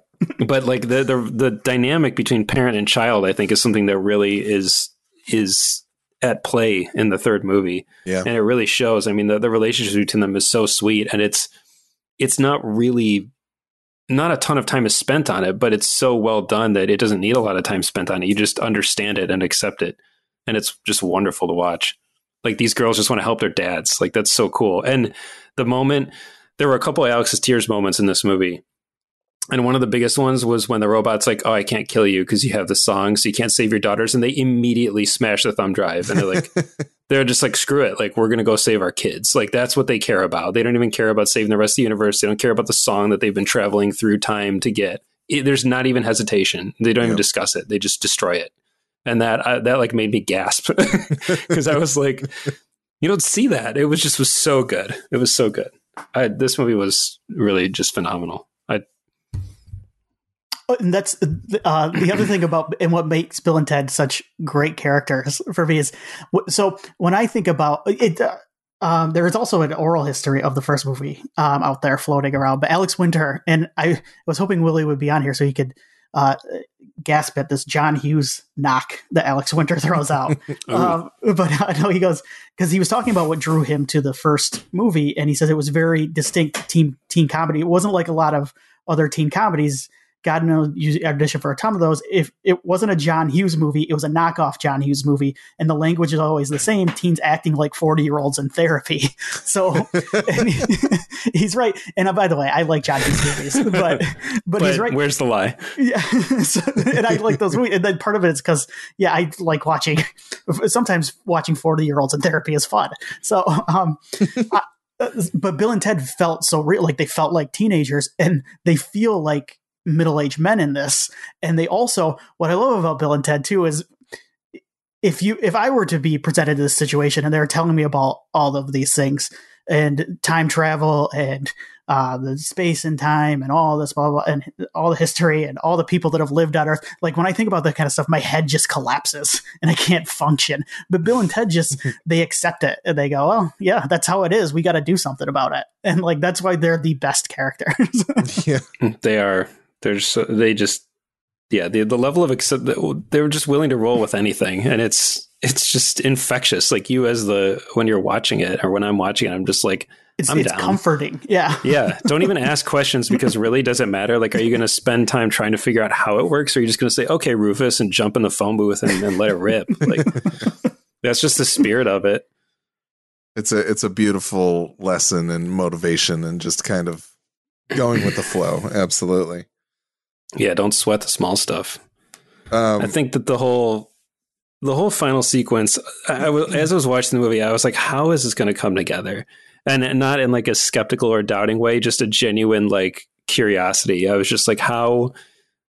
but like the, the the dynamic between parent and child, I think, is something that really is is at play in the third movie. Yeah, and it really shows. I mean, the the relationship between them is so sweet, and it's it's not really not a ton of time is spent on it, but it's so well done that it doesn't need a lot of time spent on it. You just understand it and accept it, and it's just wonderful to watch. Like these girls just want to help their dads. Like that's so cool. And the moment there were a couple of Alex's tears moments in this movie. And one of the biggest ones was when the robot's like, "Oh, I can't kill you because you have the song, so you can't save your daughters." And they immediately smash the thumb drive, and they're like, "They're just like, screw it! Like, we're gonna go save our kids. Like, that's what they care about. They don't even care about saving the rest of the universe. They don't care about the song that they've been traveling through time to get. It, there's not even hesitation. They don't yep. even discuss it. They just destroy it." And that uh, that like made me gasp because I was like, "You don't see that." It was just was so good. It was so good. I, this movie was really just phenomenal. I Oh, and that's uh, the other thing about and what makes Bill and Ted such great characters for me is so when I think about it. Uh, um, there is also an oral history of the first movie um, out there floating around. But Alex Winter and I was hoping Willie would be on here so he could uh, gasp at this John Hughes knock that Alex Winter throws out. um, but I know he goes because he was talking about what drew him to the first movie, and he says it was very distinct teen teen comedy. It wasn't like a lot of other teen comedies God knows you audition for a ton of those. If it wasn't a John Hughes movie, it was a knockoff John Hughes movie, and the language is always the same. Teens acting like forty year olds in therapy. So he, he's right. And uh, by the way, I like John Hughes movies, but but, but he's right. Where's the lie? Yeah, so, and I like those movies. And then part of it is because yeah, I like watching. Sometimes watching forty year olds in therapy is fun. So um. I, uh, but Bill and Ted felt so real, like they felt like teenagers, and they feel like middle-aged men in this and they also what i love about bill and ted too is if you if i were to be presented to this situation and they're telling me about all of these things and time travel and uh, the space and time and all this blah, blah blah and all the history and all the people that have lived on Earth. Like when I think about that kind of stuff, my head just collapses and I can't function. But Bill and Ted just they accept it and they go, "Well, yeah, that's how it is. We got to do something about it." And like that's why they're the best characters. yeah, they are. There's they just yeah the the level of accept they're just willing to roll with anything, and it's it's just infectious. Like you as the when you're watching it or when I'm watching it, I'm just like. It's, I'm it's down. comforting. Yeah. yeah. Don't even ask questions because really does it matter? Like, are you going to spend time trying to figure out how it works? Or are you just going to say, okay, Rufus, and jump in the phone booth and, and let it rip? Like, that's just the spirit of it. It's a, it's a beautiful lesson and motivation and just kind of going with the flow. Absolutely. Yeah, don't sweat the small stuff. Um, I think that the whole the whole final sequence, I, was as I was watching the movie, I was like, "How is this going to come together?" And not in like a skeptical or doubting way, just a genuine like curiosity. I was just like, "How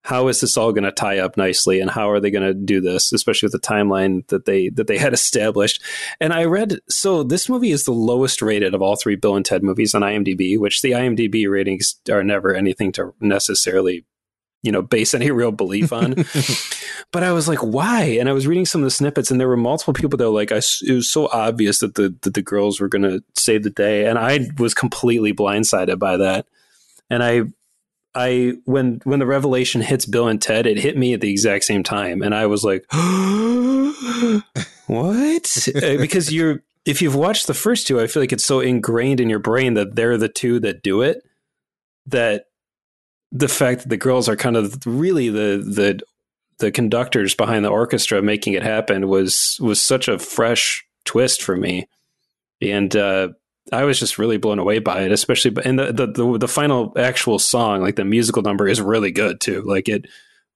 how is this all going to tie up nicely, and how are they going to do this, especially with the timeline that they that they had established?" And I read so this movie is the lowest rated of all three Bill and Ted movies on IMDb, which the IMDb ratings are never anything to necessarily you know base any real belief on. But i was like why? And i was reading some of the snippets and there were multiple people that were like I, it was so obvious that the that the girls were going to save the day. And i was completely blindsided by that. And i i when when the revelation hits bill and ted it hit me at the exact same time. And i was like what? Uh, because you're if you've watched the first two i feel like it's so ingrained in your brain that they're the two that do it that the fact that the girls are kind of really the the the conductors behind the orchestra making it happen was was such a fresh twist for me, and uh, I was just really blown away by it. Especially, and the, the the the final actual song, like the musical number, is really good too. Like it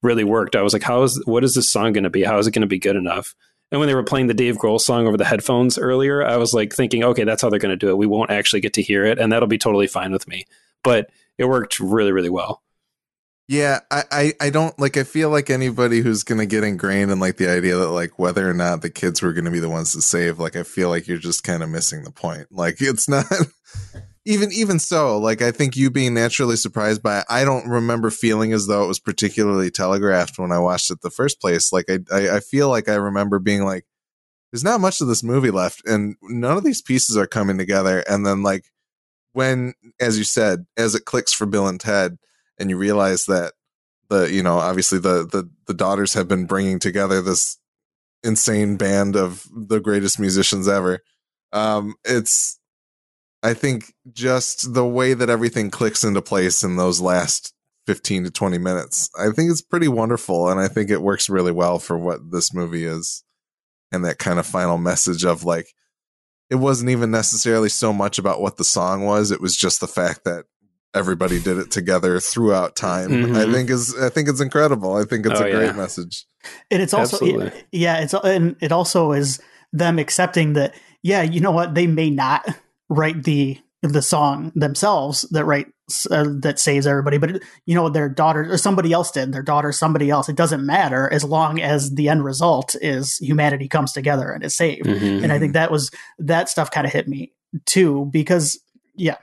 really worked. I was like, how is what is this song going to be? How is it going to be good enough? And when they were playing the Dave Grohl song over the headphones earlier, I was like thinking, okay, that's how they're going to do it. We won't actually get to hear it, and that'll be totally fine with me. But it worked really, really well. Yeah, I, I, I don't like. I feel like anybody who's gonna get ingrained in like the idea that like whether or not the kids were gonna be the ones to save, like I feel like you're just kind of missing the point. Like it's not even even so. Like I think you being naturally surprised by I don't remember feeling as though it was particularly telegraphed when I watched it the first place. Like I, I, I feel like I remember being like, there's not much of this movie left, and none of these pieces are coming together. And then like when, as you said, as it clicks for Bill and Ted and you realize that the you know obviously the the the daughters have been bringing together this insane band of the greatest musicians ever um it's i think just the way that everything clicks into place in those last 15 to 20 minutes i think it's pretty wonderful and i think it works really well for what this movie is and that kind of final message of like it wasn't even necessarily so much about what the song was. It was just the fact that everybody did it together throughout time. Mhm. I think is I think it's incredible. I think it's Oh, a great yeah. message. and it's also Absolutely. yeah it's and it also is them accepting that yeah you know what they may not write the the song themselves that write uh, that saves everybody but you know their daughter or somebody else did their daughter somebody else it doesn't matter as long as the end result is humanity comes together and is saved Mhm. and i think that was that stuff kind of hit me too because yeah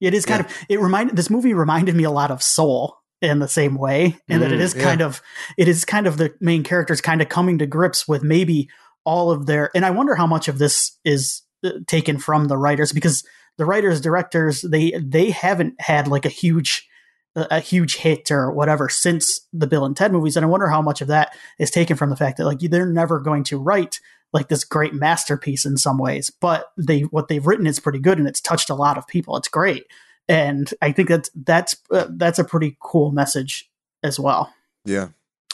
it is kind of it reminded this movie reminded me a lot of soul in the same way and that it Mm, yeah. kind of it is kind of the main characters kind of coming to grips with maybe all of their and i wonder how much of this is uh, taken from the writers because the writers directors they they haven't had like a huge a a huge hit or whatever since the bill and ted movies and i wonder how much of that is taken from the fact that like they're never going to write like this great masterpiece in some ways but they what they've written is pretty good and it's touched a lot of people it's great and i think that's that's uh, that's a pretty cool message as well Yeah.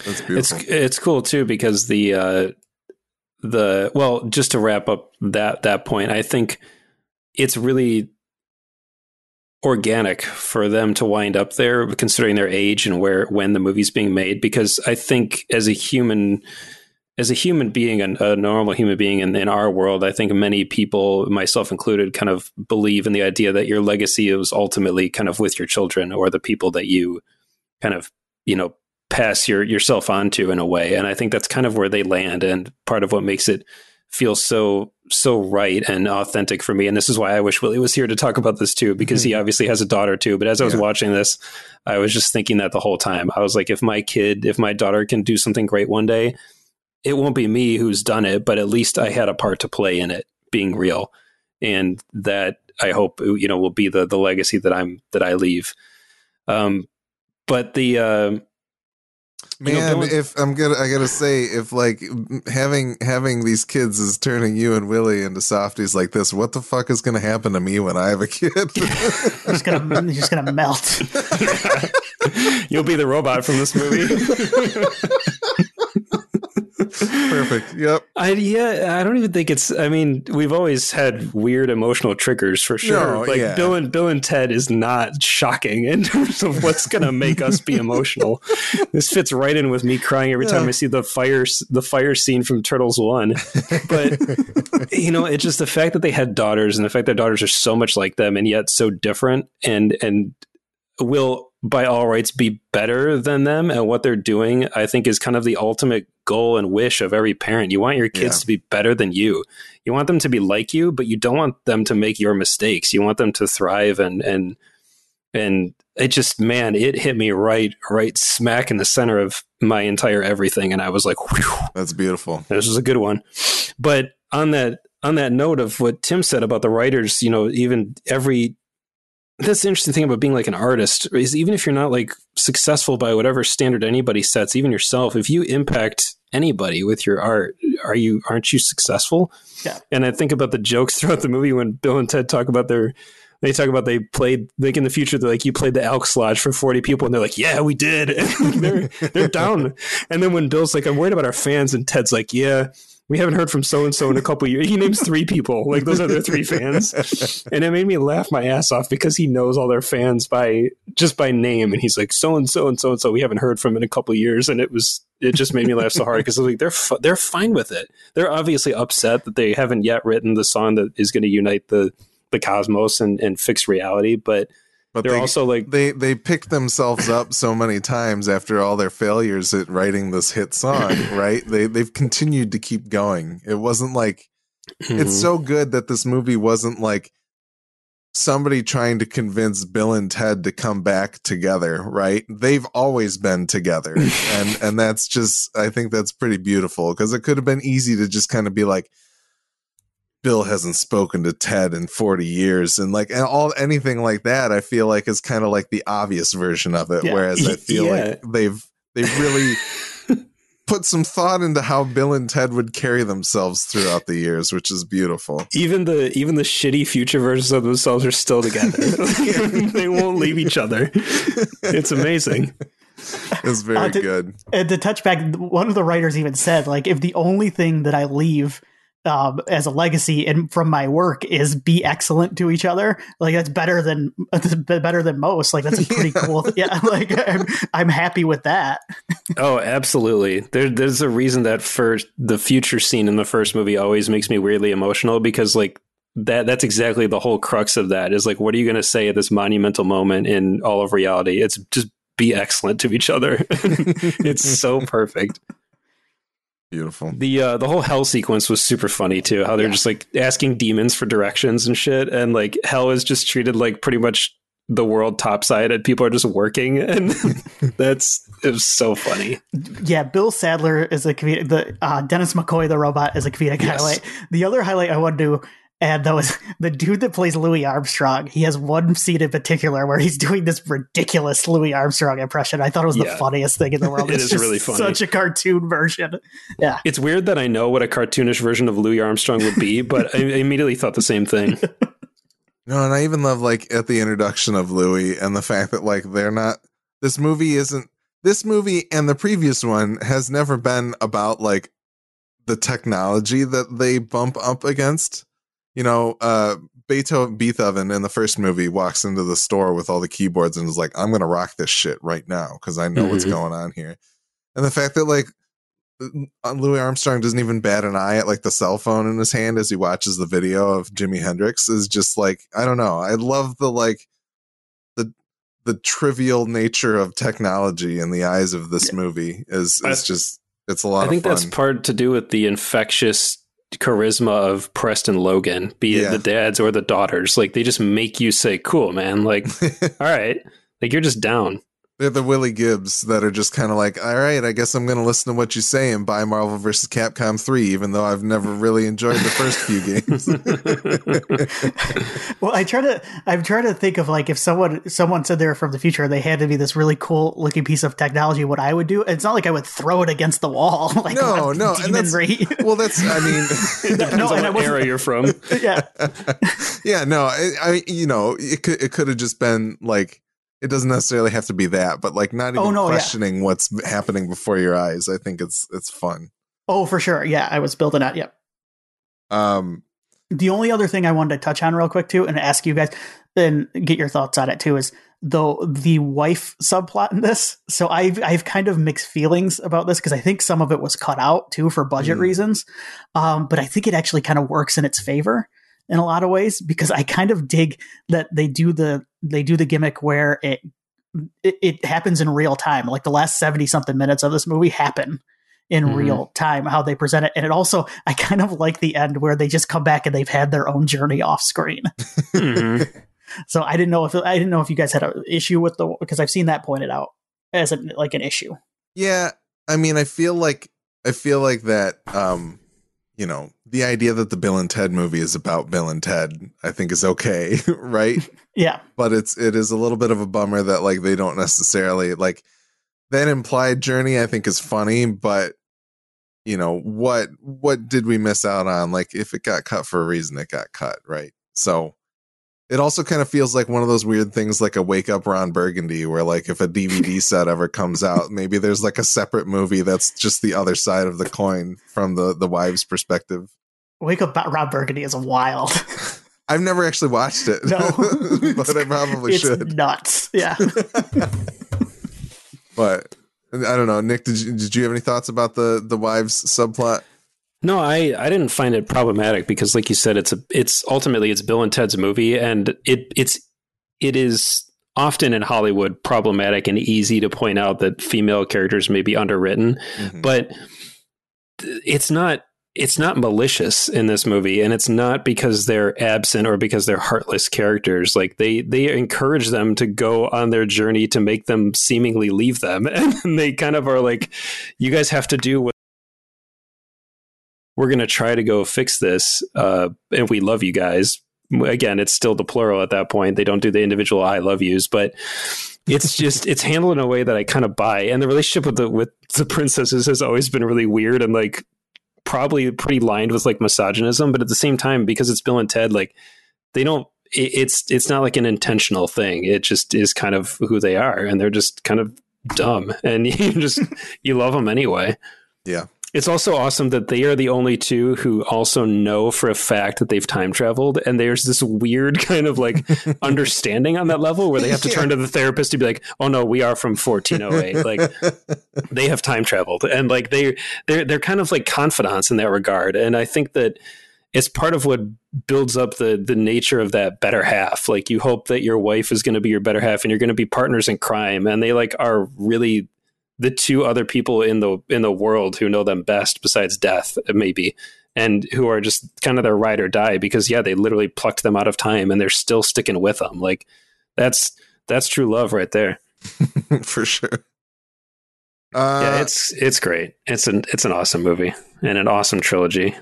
That's It's beautiful. it's cool too because the uh, the well, just to wrap up that that point, I think it's really organic for them to wind up there, considering their age and where when the movie's being made. Because I think as a human, as a human being, a, a normal human being in, in our world, I think many people, myself included, kind of believe in the idea that your legacy is ultimately kind of with your children or the people that you kind of you know pass your yourself onto in a way and i think that's kind of where they land and part of what makes it feel so so right and authentic for me and this is why i wish willie was here to talk about this too because he obviously has a daughter too but as i was Yeah. watching this i was just thinking that the whole time. I was like if my kid if my daughter can do something great one day it won't be me who's done it but at least i had a part to play in it being real. And that i hope you know will be the the legacy that i'm that i leave. Um but the uh you know, Man, if I'm gonna, I gotta say, if like having having these kids is turning you and Willie into softies like this, what the fuck is gonna happen to me when I have a kid? You're just gonna you're just gonna melt. You'll be the robot from this movie. Perfect. Yep. I yeah, I don't even think it's. I mean, we've always had weird emotional triggers for sure. No, like yeah. Bill and Bill and Ted is not shocking in terms of what's going to make us be emotional. This fits right in with me crying every time Yeah. I see the fire the fire scene from Turtles One. But you know, it's just the fact that they had daughters and the fact that daughters are so much like them and yet so different and and will by all rights be better than them and what they're doing i think is kind of the ultimate goal and wish of every parent you want your kids Yeah. to be better than you you want them to be like you but you don't want them to make your mistakes you want them to thrive and and and it just man it hit me right right smack in the center of my entire everything and i was like Whew, That's beautiful. this is a good one. But on that on that note of what Tim said about the writers, you know, even every that's the interesting thing about being like an artist is even if you're not like successful by whatever standard anybody sets, even yourself, if you impact anybody with your art, are you aren't you successful? Yeah. And I think about the jokes throughout the movie when Bill and Ted talk about their they talk about they played like in the future they're like you played the Elks Lodge for 40 people and they're like yeah we did and they're they're down and then when Bill's like I'm worried about our fans and Ted's like yeah we haven't heard from so and so in a couple years. He names three people. Like those are their three fans. And it made me laugh my ass off because he knows all their fans by just by name. And he's like so and so and so and so we haven't heard from in a couple years. And it was it just made me laugh so hard because like they're fu- they're fine with it. They're obviously upset that they haven't yet written the song that is going to unite the the cosmos and, and fix reality but But they're they, also like they they picked themselves up so many times after all their failures at writing this hit song, right? They they've continued to keep going. It wasn't like it's hmm. so good that this movie wasn't like somebody trying to convince Bill and Ted to come back together, right? They've always been together. and and that's just I think that's pretty beautiful because it could have been easy to just kind of be like Bill hasn't spoken to Ted in 40 years and like and all anything like that I feel like is kind of like the obvious version of it Yeah. whereas I feel Yeah. like they've they've really put some thought into how Bill and Ted would carry themselves throughout the years, which is beautiful. even the even the shitty future versions of themselves are still together they won't leave each other it's amazing It's very Uh, to- good. and to touch back, one of the writers even said, like, if the only thing that I leave um, as a legacy and from my work is be excellent to each other. Like that's better than that's better than most. Like that's a pretty cool. Yeah, like I'm, I'm happy with that. oh, absolutely. There, there's a reason that for the future scene in the first movie always makes me weirdly emotional because like that that's exactly the whole crux of that is like what are you going to say at this monumental moment in all of reality? It's just be excellent to each other. it's so perfect. Beautiful. The uh, the whole hell sequence was super funny too. How they're yeah. just like asking demons for directions and shit, and like hell is just treated like pretty much the world topside, and people are just working, and that's it was so funny. Yeah, Bill Sadler is a comedic. The uh, Dennis McCoy, the robot, is a comedic yes. highlight. The other highlight I want to and that was the dude that plays Louis Armstrong. He has one scene in particular where he's doing this ridiculous Louis Armstrong impression. I thought it was yeah. the funniest thing in the world. it it's is really funny. Such a cartoon version. Yeah. It's weird that I know what a cartoonish version of Louis Armstrong would be, but I immediately thought the same thing. No, and I even love like at the introduction of Louis and the fact that like they're not this movie isn't this movie and the previous one has never been about like the technology that they bump up against you know, uh, Beethoven, Beethoven in the first movie walks into the store with all the keyboards and is like, I'm going to rock this shit right now because I know mm-hmm. what's going on here. And the fact that, like, uh, Louis Armstrong doesn't even bat an eye at like the cell phone in his hand as he watches the video of Jimi Hendrix is just like I don't know. I love the like the the trivial nature of technology in the eyes of this movie is is just it's a lot. I think fun. that's part to do with the infectious charisma of Preston Logan, be it yeah. the dads or the daughters. Like they just make you say, "Cool, man." Like, all right, like you're just down. They're the Willie Gibbs that are just kind of like, all right, I guess I'm going to listen to what you say and buy Marvel vs. Capcom 3, even though I've never really enjoyed the first few games. well, I try to, I'm trying to think of like if someone, someone said they were from the future, and they had to be this really cool looking piece of technology, what I would do. It's not like I would throw it against the wall. like no, no. And that's, well, that's, I mean, it depends no, on what era you're from. yeah. yeah, no, I, I, you know, it could, it could have just been like, it doesn't necessarily have to be that, but like not oh, even oh, no, questioning yeah. what's happening before your eyes. I think it's it's fun. Oh, for sure. Yeah, I was building that. Yep. Um, the only other thing I wanted to touch on real quick too, and ask you guys, and get your thoughts on it too, is the the wife subplot in this. So I've I've kind of mixed feelings about this because I think some of it was cut out too for budget mm. reasons, um, but I think it actually kind of works in its favor in a lot of ways because I kind of dig that they do the they do the gimmick where it it, it happens in real time. Like the last 70 something minutes of this movie happen in mm-hmm. real time how they present it and it also i kind of like the end where they just come back and they've had their own journey off screen mm-hmm. so i didn't know if i didn't know if you guys had an issue with the because i've seen that pointed out as a, like an issue yeah i mean i feel like i feel like that um you know, the idea that the Bill and Ted movie is about Bill and Ted, I think is okay, right? yeah. But it's it is a little bit of a bummer that like they don't necessarily like that implied journey I think is funny, but you know, what what did we miss out on? Like if it got cut for a reason, it got cut, right? So it also kind of feels like one of those weird things like a wake up ron burgundy where like if a dvd set ever comes out maybe there's like a separate movie that's just the other side of the coin from the the wives perspective. Wake up ron burgundy is wild. I've never actually watched it. No. But i probably it's should. nuts. Yeah. But i don't know. Nick did you, did you have any thoughts about the the wives subplot no, I, I didn't find it problematic because, like you said, it's a it's ultimately it's Bill and Ted's movie, and it it's it is often in Hollywood problematic and easy to point out that female characters may be underwritten, mm-hmm. but it's not it's not malicious in this movie and it's not because they're absent or because they're heartless characters like they they encourage them to go on their journey to make them seemingly leave them and they kind of are like you guys have to do what we're going to try to go fix this. Uh, and we love you guys. Again, it's still the plural at that point. They don't do the individual I love yous, but it's just it's handled in a way that I kind of buy. And the relationship with the with the princesses has always been really weird and like probably pretty lined with like misogynism, but at the same time, because it's Bill and Ted, like they don't it, it's it's not like an intentional thing. It just is kind of who they are, and they're just kind of dumb, and you just you love them anyway. Yeah, It's also awesome that they are the only two who also know for a fact that they've time traveled, and there's this weird kind of like understanding on that level where they have to turn to the therapist to be like, "Oh no, we are from 1408." like they have time traveled, and like they they're they're kind of like confidants in that regard, and I think that it's part of what builds up the the nature of that better half. Like you hope that your wife is going to be your better half, and you're going to be partners in crime, and they like are really the two other people in the in the world who know them best besides death maybe and who are just kind of their ride or die because yeah they literally plucked them out of time and they're still sticking with them like that's that's true love right there. For sure. Uh, yeah it's it's great. It's an it's an awesome movie and an awesome trilogy.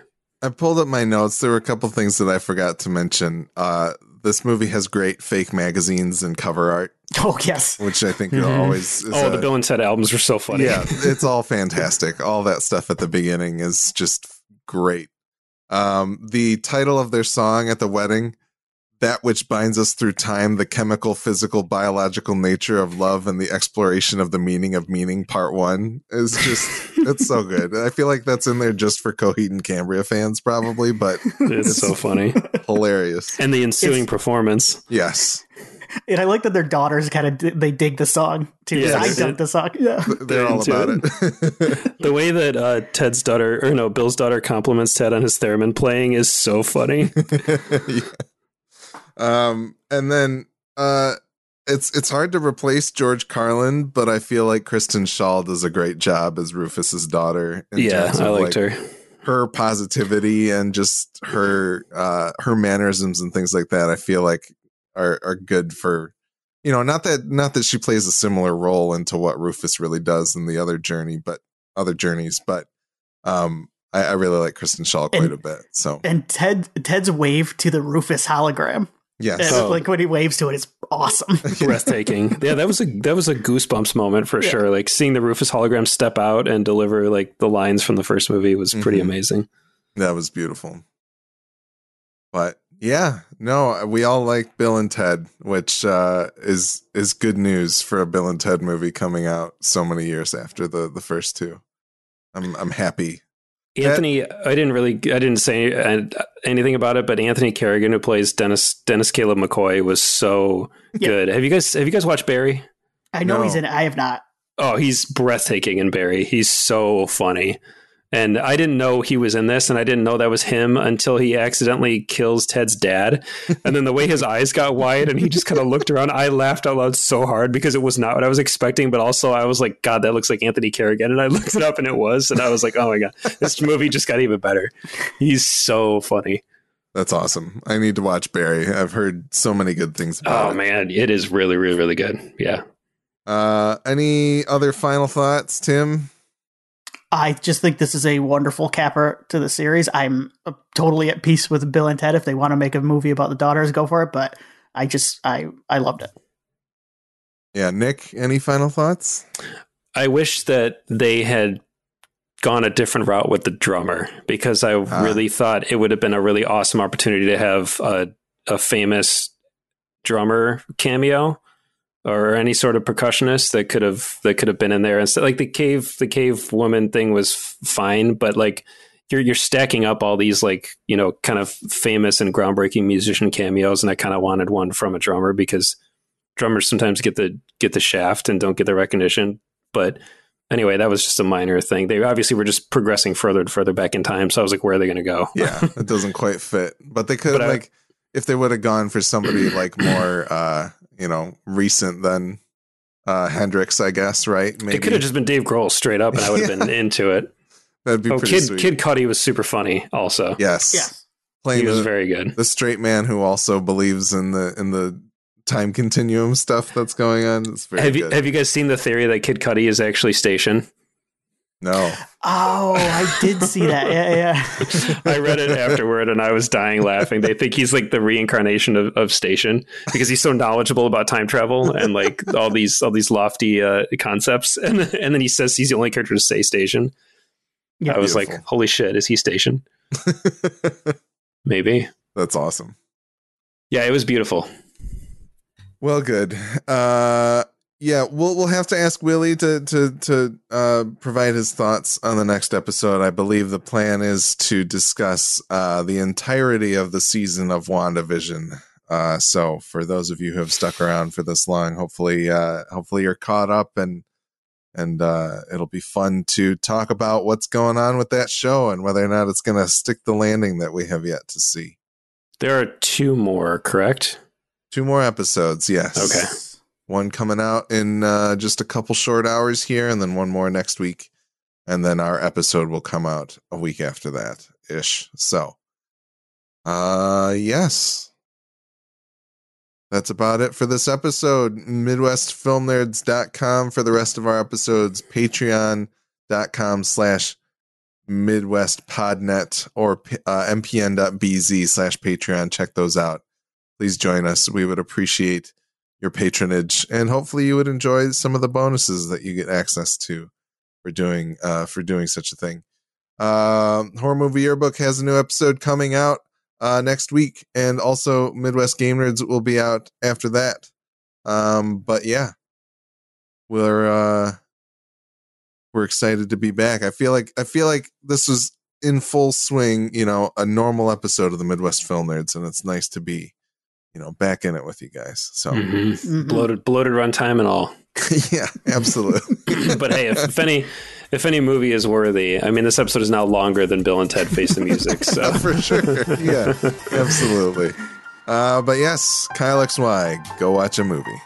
I pulled up my notes. There were a couple things that i forgot to mention. Uh this movie has great fake magazines and cover art. Oh yes, which I think mm-hmm. always. oh, a, the Bill and Ted albums are so funny. Yeah, it's all fantastic. all that stuff at the beginning is just great. Um, the title of their song at the wedding that which binds us through time, the chemical, physical, biological nature of love, and the exploration of the meaning of meaning, part one, is just, it's so good. I feel like that's in there just for Coheed and Cambria fans, probably, but it's, it's so funny. Hilarious. And the ensuing it's, performance. Yes. And I like that their daughters kind of they dig the song too. Yeah, I dug the song. Yeah, they're all about it. the way that uh, Ted's daughter, or no, Bill's daughter, compliments Ted on his theremin playing is so funny. yeah. Um, and then uh, it's it's hard to replace George Carlin, but I feel like Kristen Schaal does a great job as Rufus's daughter. yeah, I liked like, her. Her positivity and just her uh, her mannerisms and things like that. I feel like are are good for you know not that not that she plays a similar role into what Rufus really does in the other journey, but other journeys, but um I, I really like Kristen Schaal quite and, a bit. So and Ted Ted's wave to the Rufus hologram Yes. And oh. like when he waves to it, it's awesome. Breathtaking. Yeah, that was a that was a goosebumps moment for yeah. sure. Like seeing the Rufus hologram step out and deliver like the lines from the first movie was pretty mm-hmm. amazing. That was beautiful. But yeah, no, we all like Bill and Ted, which uh, is is good news for a Bill and Ted movie coming out so many years after the the first two. I'm I'm happy Anthony, I didn't really, I didn't say uh, anything about it, but Anthony Carrigan, who plays Dennis Dennis Caleb McCoy, was so good. Have you guys have you guys watched Barry? I know no. he's in it. I have not. Oh, he's breathtaking in Barry. He's so funny. And I didn't know he was in this, and I didn't know that was him until he accidentally kills Ted's dad. And then the way his eyes got wide and he just kind of looked around, I laughed out loud so hard because it was not what I was expecting. But also, I was like, God, that looks like Anthony Carrigan. And I looked it up and it was. And I was like, oh my God, this movie just got even better. He's so funny. That's awesome. I need to watch Barry. I've heard so many good things about oh, it. man, it is really, really, really good. Yeah. Uh, any other final thoughts, Tim? I just think this is a wonderful capper to the series. I'm uh, totally at peace with Bill and Ted. If they want to make a movie about the daughters, go for it. But I just I I loved it. Yeah, Nick, any final thoughts? I wish that they had gone a different route with the drummer because I ah. really thought it would have been a really awesome opportunity to have a, a famous drummer cameo or any sort of percussionist that could have that could have been in there. And so, like the cave the cave woman thing was fine but like you're you're stacking up all these like you know kind of famous and groundbreaking musician cameos and I kind of wanted one from a drummer because drummers sometimes get the get the shaft and don't get the recognition. But anyway that was just a minor thing. They obviously were just progressing further and further back in time so I was like where are they going to go? Yeah it doesn't quite fit. But they could but like I, if they would have gone for somebody like more uh you know recent than uh Hendrix, I guess, right? Maybe. It could have just been Dave Grohl straight up, and I would have been into it. That'd be oh, pretty Kid sweet. Kid Cudi was super funny, also. Yes, Yeah. Playing he was the, very good. The straight man who also believes in the in the time continuum stuff that's going on. It's very have you have you guys seen the theory that Kid Cudi is actually Station? No. Oh, I did see that. Yeah, yeah. I read it afterward and I was dying laughing. They think he's like the reincarnation of, of Station because he's so knowledgeable about time travel and like all these all these lofty uh, concepts. And and then he says he's the only character to say Station. Yeah, I was beautiful. like, holy shit, is he Station? Maybe. That's awesome. Yeah, it was beautiful. Well, good. Uh yeah, we'll we'll have to ask Willie to to to uh, provide his thoughts on the next episode. I believe the plan is to discuss uh, the entirety of the season of WandaVision. Uh, so for those of you who have stuck around for this long, hopefully uh, hopefully you're caught up and and uh, it'll be fun to talk about what's going on with that show and whether or not it's going to stick the landing that we have yet to see. There are two more, correct? Two more episodes, yes. Okay. One coming out in uh, just a couple short hours here, and then one more next week. And then our episode will come out a week after that ish. So, uh, yes. That's about it for this episode. MidwestFilmNerds.com for the rest of our episodes. Patreon.com slash Midwest Podnet or uh, mpn.bz slash Patreon. Check those out. Please join us. We would appreciate your patronage, and hopefully you would enjoy some of the bonuses that you get access to for doing uh, for doing such a thing. Uh, Horror Movie Yearbook has a new episode coming out uh, next week, and also Midwest Game Nerds will be out after that. Um, but yeah, we're uh, we're excited to be back. I feel like I feel like this was in full swing. You know, a normal episode of the Midwest Film Nerds, and it's nice to be you know back in it with you guys. So mm-hmm. Mm-hmm. bloated bloated runtime and all. yeah, absolutely. but hey, if, if, any if any movie is worthy, I mean, this episode is now longer than Bill and Ted Face the Music. So for sure, yeah, absolutely. Uh, but yes, Kyle XY, go watch a movie.